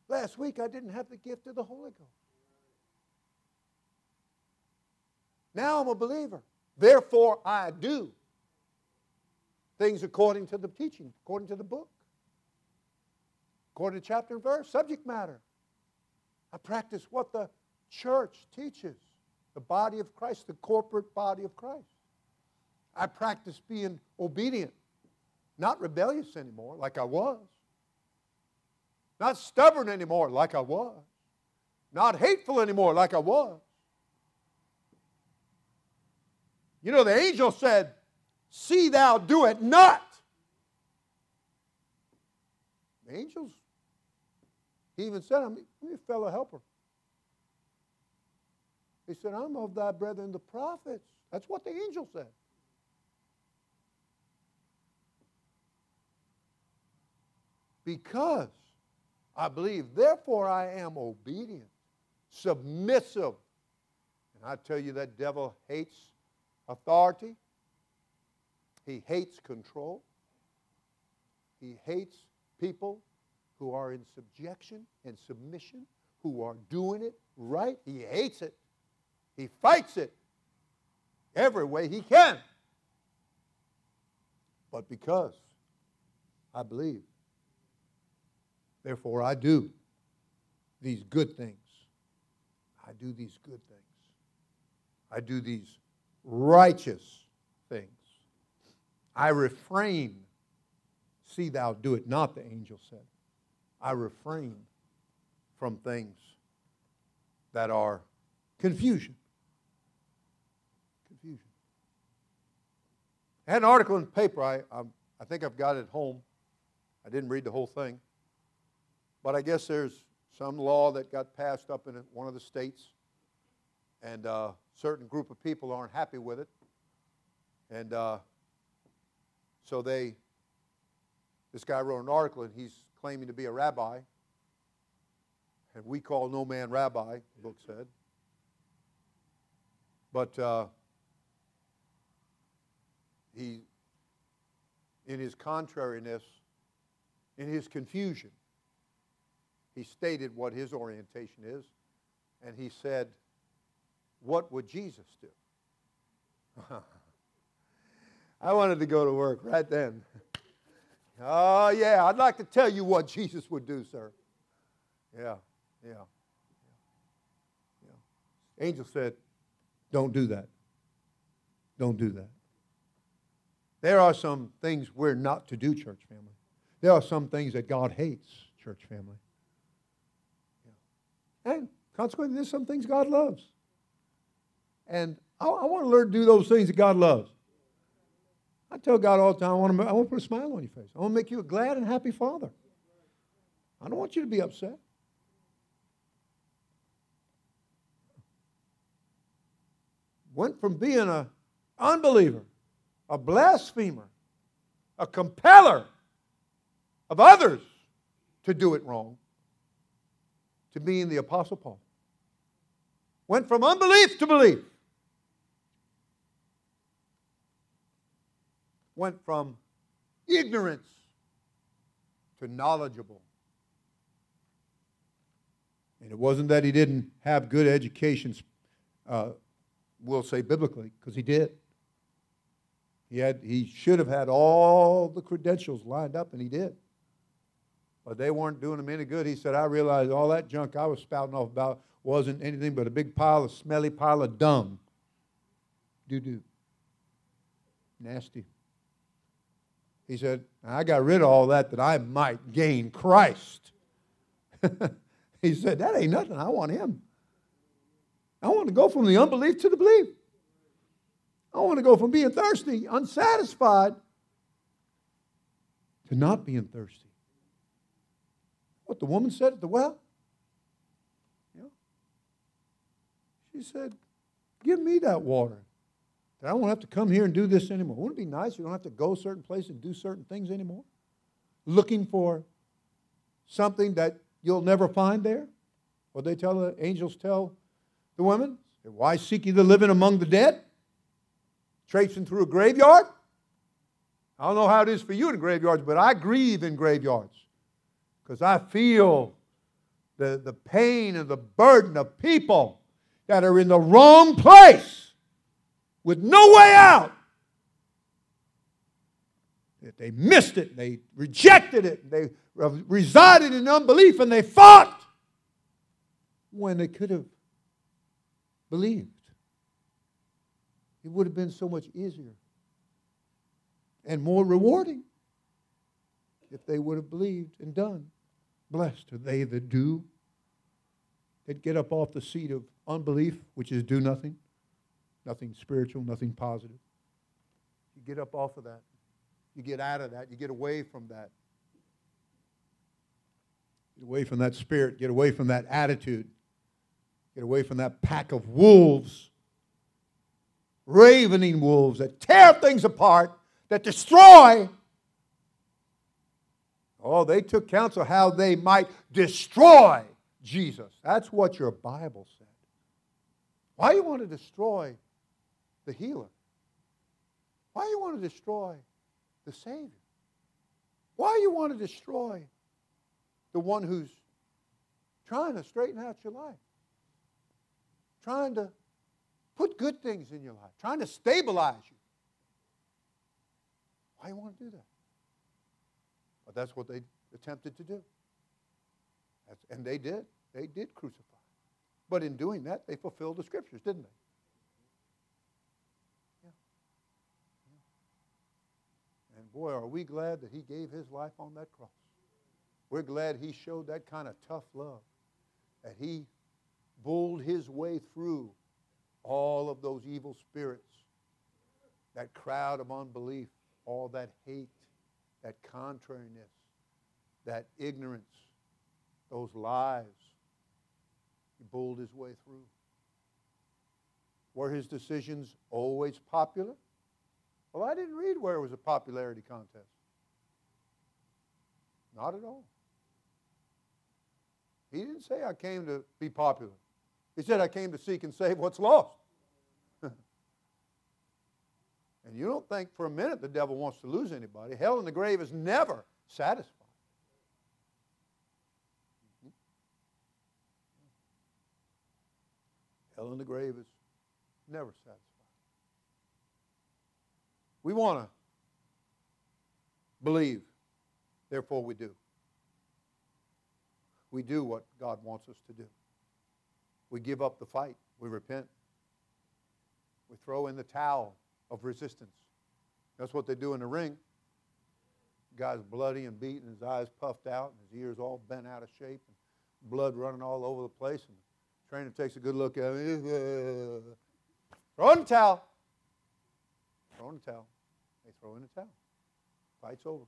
Last week I didn't have the gift of the Holy Ghost. Now I'm a believer. Therefore I do things according to the teaching, according to the book, according to chapter and verse, subject matter. I practice what the church teaches, the body of Christ, the corporate body of Christ. I practice being obedient, not rebellious anymore like I was, not stubborn anymore like I was, not hateful anymore like I was. You know, the angel said, See thou do it not. The angels, he even said, I'm a fellow helper. He said, I'm of thy brethren, the prophets. That's what the angel said. Because I believe, therefore I am obedient, submissive. And I tell you, that devil hates authority, he hates control, he hates people who are in subjection and submission, who are doing it right. He hates it. He fights it every way he can. But because I believe, therefore I do these good things. I do these good things. I do these righteous things. I refrain. See thou do it not, the angel said. I refrain from things that are confusion. Confusion. I had an article in the paper. I, I, I think I've got it at home. I didn't read the whole thing. But I guess there's some law that got passed up in one of the states, and a uh, certain group of people aren't happy with it. And uh, so they, this guy wrote an article, and he's claiming to be a rabbi. And we call no man rabbi, the book said. But uh, he, in his contrariness, in his confusion, he stated what his orientation is, and he said, What would Jesus do? I wanted to go to work right then. oh, yeah, I'd like to tell you what Jesus would do, sir. Yeah, yeah. yeah. Angel said, Don't do that. Don't do that. There are some things we're not to do, church family. There are some things that God hates, church family. And consequently, there's some things God loves. And I, I want to learn to do those things that God loves. I tell God all the time, I want, to, I want to put a smile on your face. I want to make you a glad and happy father. I don't want you to be upset. Went from being an unbeliever a blasphemer, a compeller of others to do it wrong, to being the Apostle Paul. Went from unbelief to belief. Went from ignorance to knowledgeable. And it wasn't that he didn't have good education, uh, we'll say biblically, because he did. He, had, he should have had all the credentials lined up, and he did. But they weren't doing him any good. He said, I realized all that junk I was spouting off about wasn't anything but a big pile of smelly pile of dung. Doo doo. Nasty. He said, I got rid of all that that I might gain Christ. he said, That ain't nothing. I want him. I want to go from the unbelief to the belief. I want to go from being thirsty, unsatisfied, to not being thirsty. What the woman said at the well? She said, Give me that water. That I won't have to come here and do this anymore. Wouldn't it be nice? You don't have to go certain places and do certain things anymore. Looking for something that you'll never find there. What they tell the angels tell the women? Why seek ye the living among the dead? traipsing through a graveyard. I don't know how it is for you in graveyards, but I grieve in graveyards because I feel the, the pain and the burden of people that are in the wrong place with no way out. They missed it, they rejected it, they resided in unbelief, and they fought when they could have believed. It would have been so much easier and more rewarding if they would have believed and done. Blessed are they that do, that get up off the seat of unbelief, which is do nothing, nothing spiritual, nothing positive. You get up off of that. You get out of that. You get away from that. Get away from that spirit. Get away from that attitude. Get away from that pack of wolves, ravening wolves that tear things apart, that destroy. Oh, they took counsel how they might destroy Jesus. That's what your Bible said. Why you want to destroy the healer? Why you want to destroy the Savior? Why you want to destroy the one who's trying to straighten out your life? Trying to put good things in your life, trying to stabilize you. Why you want to do that? But that's what they attempted to do. And they did. They did crucify. But in doing that, they fulfilled the scriptures, didn't they? Yeah. yeah. And boy, are we glad that he gave his life on that cross. We're glad he showed that kind of tough love, that he bulled his way through all of those evil spirits, that crowd of unbelief, all that hate, that contrariness, that ignorance, those lies. He bulled his way through. Were his decisions always popular? Well, I didn't read where it was a popularity contest. Not at all. He didn't say I came to be popular. He said I came to seek and save what's lost. and you don't think for a minute the devil wants to lose anybody. Hell in the grave is never satisfied. Hell in the grave is never satisfied. We want to believe, therefore we do. We do what God wants us to do. We give up the fight. We repent. We throw in the towel of resistance. That's what they do in the ring. Guy's bloody and beaten, his eyes puffed out, and his ears all bent out of shape, and blood running all over the place. And the Trainer takes a good look at him. Throw in the towel. Throw in the towel. Throw in the towel. Fight's over.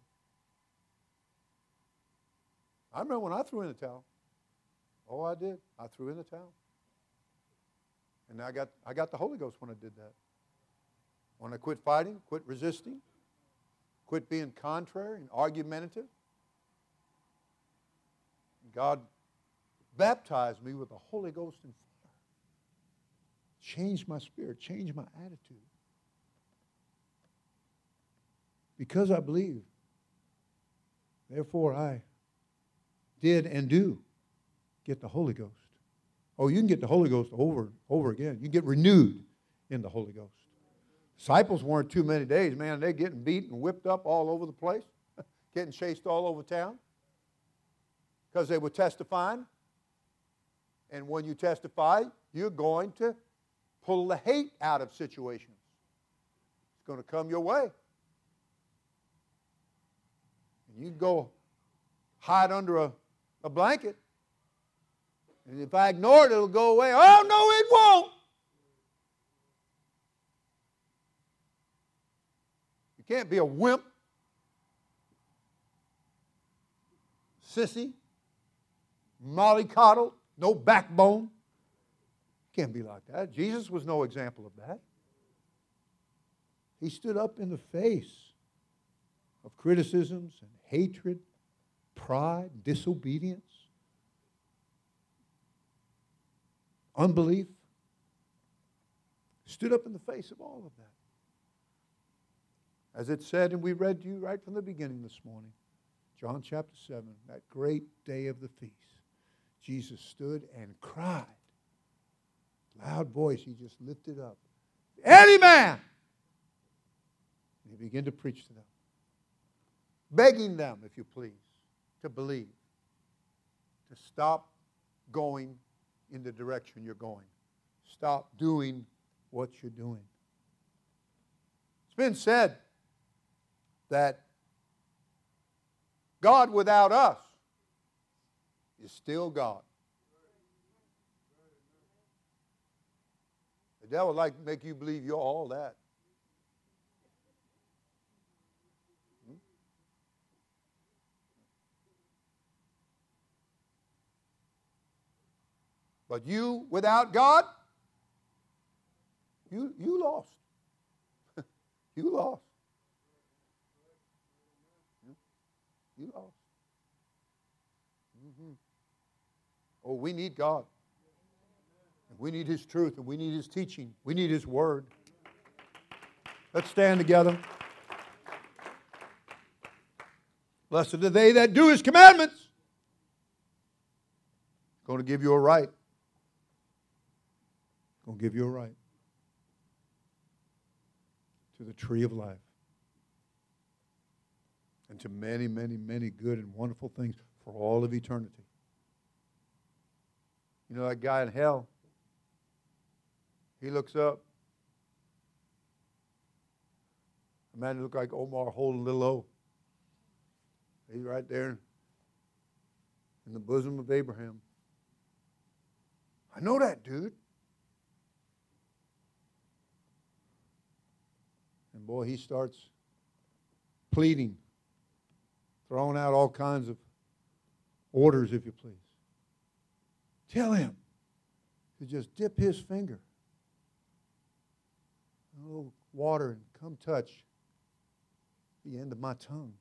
I remember when I threw in the towel. Oh, I did. I threw in the towel. And I got, I got the Holy Ghost when I did that. When I quit fighting, quit resisting, quit being contrary and argumentative, God baptized me with the Holy Ghost and fire. Changed my spirit, changed my attitude. Because I believe, therefore I did and do get the Holy Ghost. Oh, you can get the Holy Ghost over and over again. You get renewed in the Holy Ghost. Disciples weren't too many days, man. They're getting beaten and whipped up all over the place, getting chased all over town because they were testifying and when you testify, you're going to pull the hate out of situations. It's going to come your way. You go hide under a, a blanket. And if I ignore it, it'll go away. Oh, no, it won't. You can't be a wimp, sissy, mollycoddled no backbone. Can't be like that. Jesus was no example of that. He stood up in the face of criticisms and hatred, pride, disobedience, unbelief. Stood up in the face of all of that. As it said, and we read to you right from the beginning this morning, John chapter 7, that great day of the feast. Jesus stood and cried. Loud voice, he just lifted up. Any man! And he began to preach to them, begging them, if you please, to believe, to stop going in the direction you're going. Stop doing what you're doing. It's been said that God without us is still God. The devil would like to make you believe you're all that. But you without God, you, you lost. you lost. You lost. Mm-hmm. Oh, we need God. And We need His truth and we need His teaching. We need His word. Let's stand together. Blessed are they that do His commandments. Going to give you a right. Going to give you a right to the tree of life and to many, many, many good and wonderful things for all of eternity. You know that guy in hell? He looks up. A man who looked like Omar holding little O. He's right there in the bosom of Abraham. I know that dude. Boy, he starts pleading, throwing out all kinds of orders, if you please. Tell him to just dip his finger a little water and come touch the end of my tongue.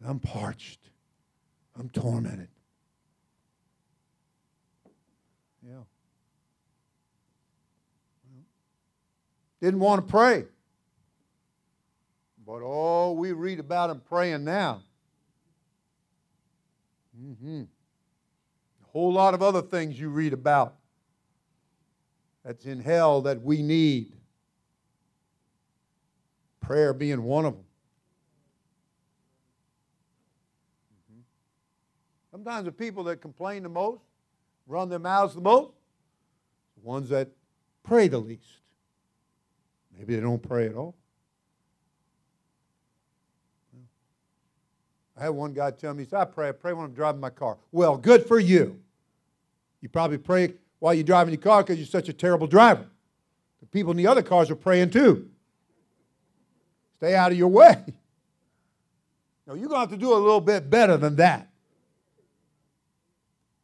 And I'm parched. I'm tormented. Yeah. Didn't want to pray. But all we read about him praying now. Mm-hmm. A whole lot of other things you read about that's in hell that we need. Prayer being one of them. Mm-hmm. Sometimes the people that complain the most, run their mouths the most, the ones that pray the least. Maybe they don't pray at all. I had one guy tell me, he said, I pray, I pray when I'm driving my car. Well, good for you. You probably pray while you're driving your car because you're such a terrible driver. The people in the other cars are praying too. Stay out of your way. No, you're going to have to do a little bit better than that.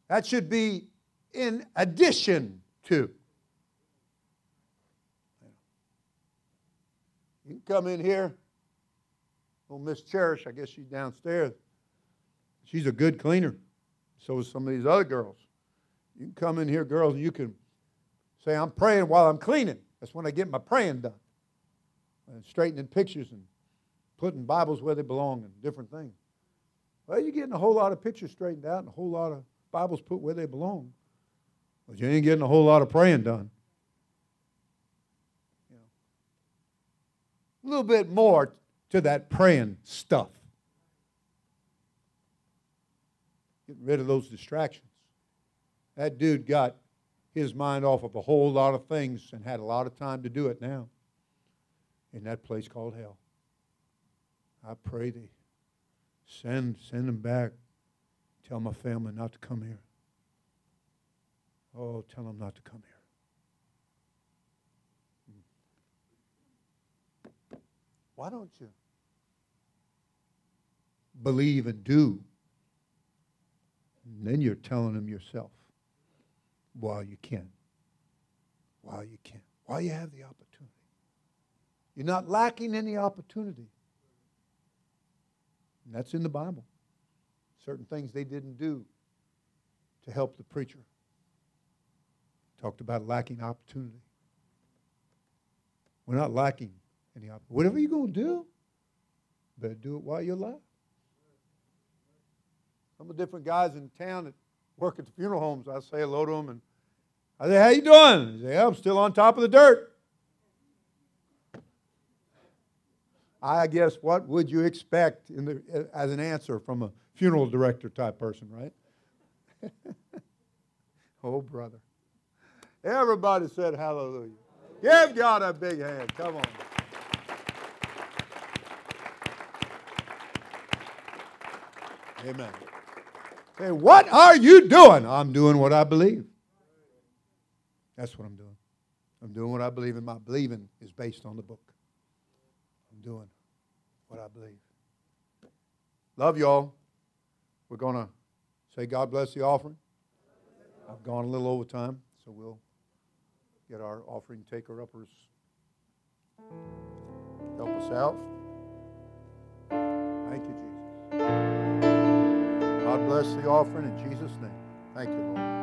That should be in addition to. You can come in here. Oh, Miss Cherish, I guess she's downstairs. She's a good cleaner. So is some of these other girls. You can come in here, girls, and you can say, I'm praying while I'm cleaning. That's when I get my praying done. And straightening pictures and putting Bibles where they belong and different things. Well, you're getting a whole lot of pictures straightened out and a whole lot of Bibles put where they belong. But you ain't getting a whole lot of praying done. You know. A little bit more to that praying stuff. Getting rid of those distractions. That dude got his mind off of a whole lot of things and had a lot of time to do it now in that place called hell. I pray thee, send, send him back. Tell my family not to come here. Oh, tell them not to come here. Why don't you believe and do? And then you're telling them yourself while you can. While you can. While you have the opportunity. You're not lacking any opportunity. And that's in the Bible. Certain things they didn't do to help the preacher. Talked about lacking opportunity. We're not lacking Whatever you're going to do, better do it while you're alive. Some of the different guys in town that work at the funeral homes, I say hello to them and I say, how you doing? They say, I'm still on top of the dirt. I guess what would you expect the, uh, as an answer from a funeral director type person, right? oh, brother. Everybody said hallelujah. Give God a big hand. Come on. Amen. Hey, what are you doing? I'm doing what I believe. That's what I'm doing. I'm doing what I believe, and my believing is based on the book. I'm doing what I believe. Love y'all. We're going to say God bless the offering. I've gone a little over time, so we'll get our offering taker uppers help us out. Thank you, Jesus. God bless the offering in Jesus' name. Thank you, Lord.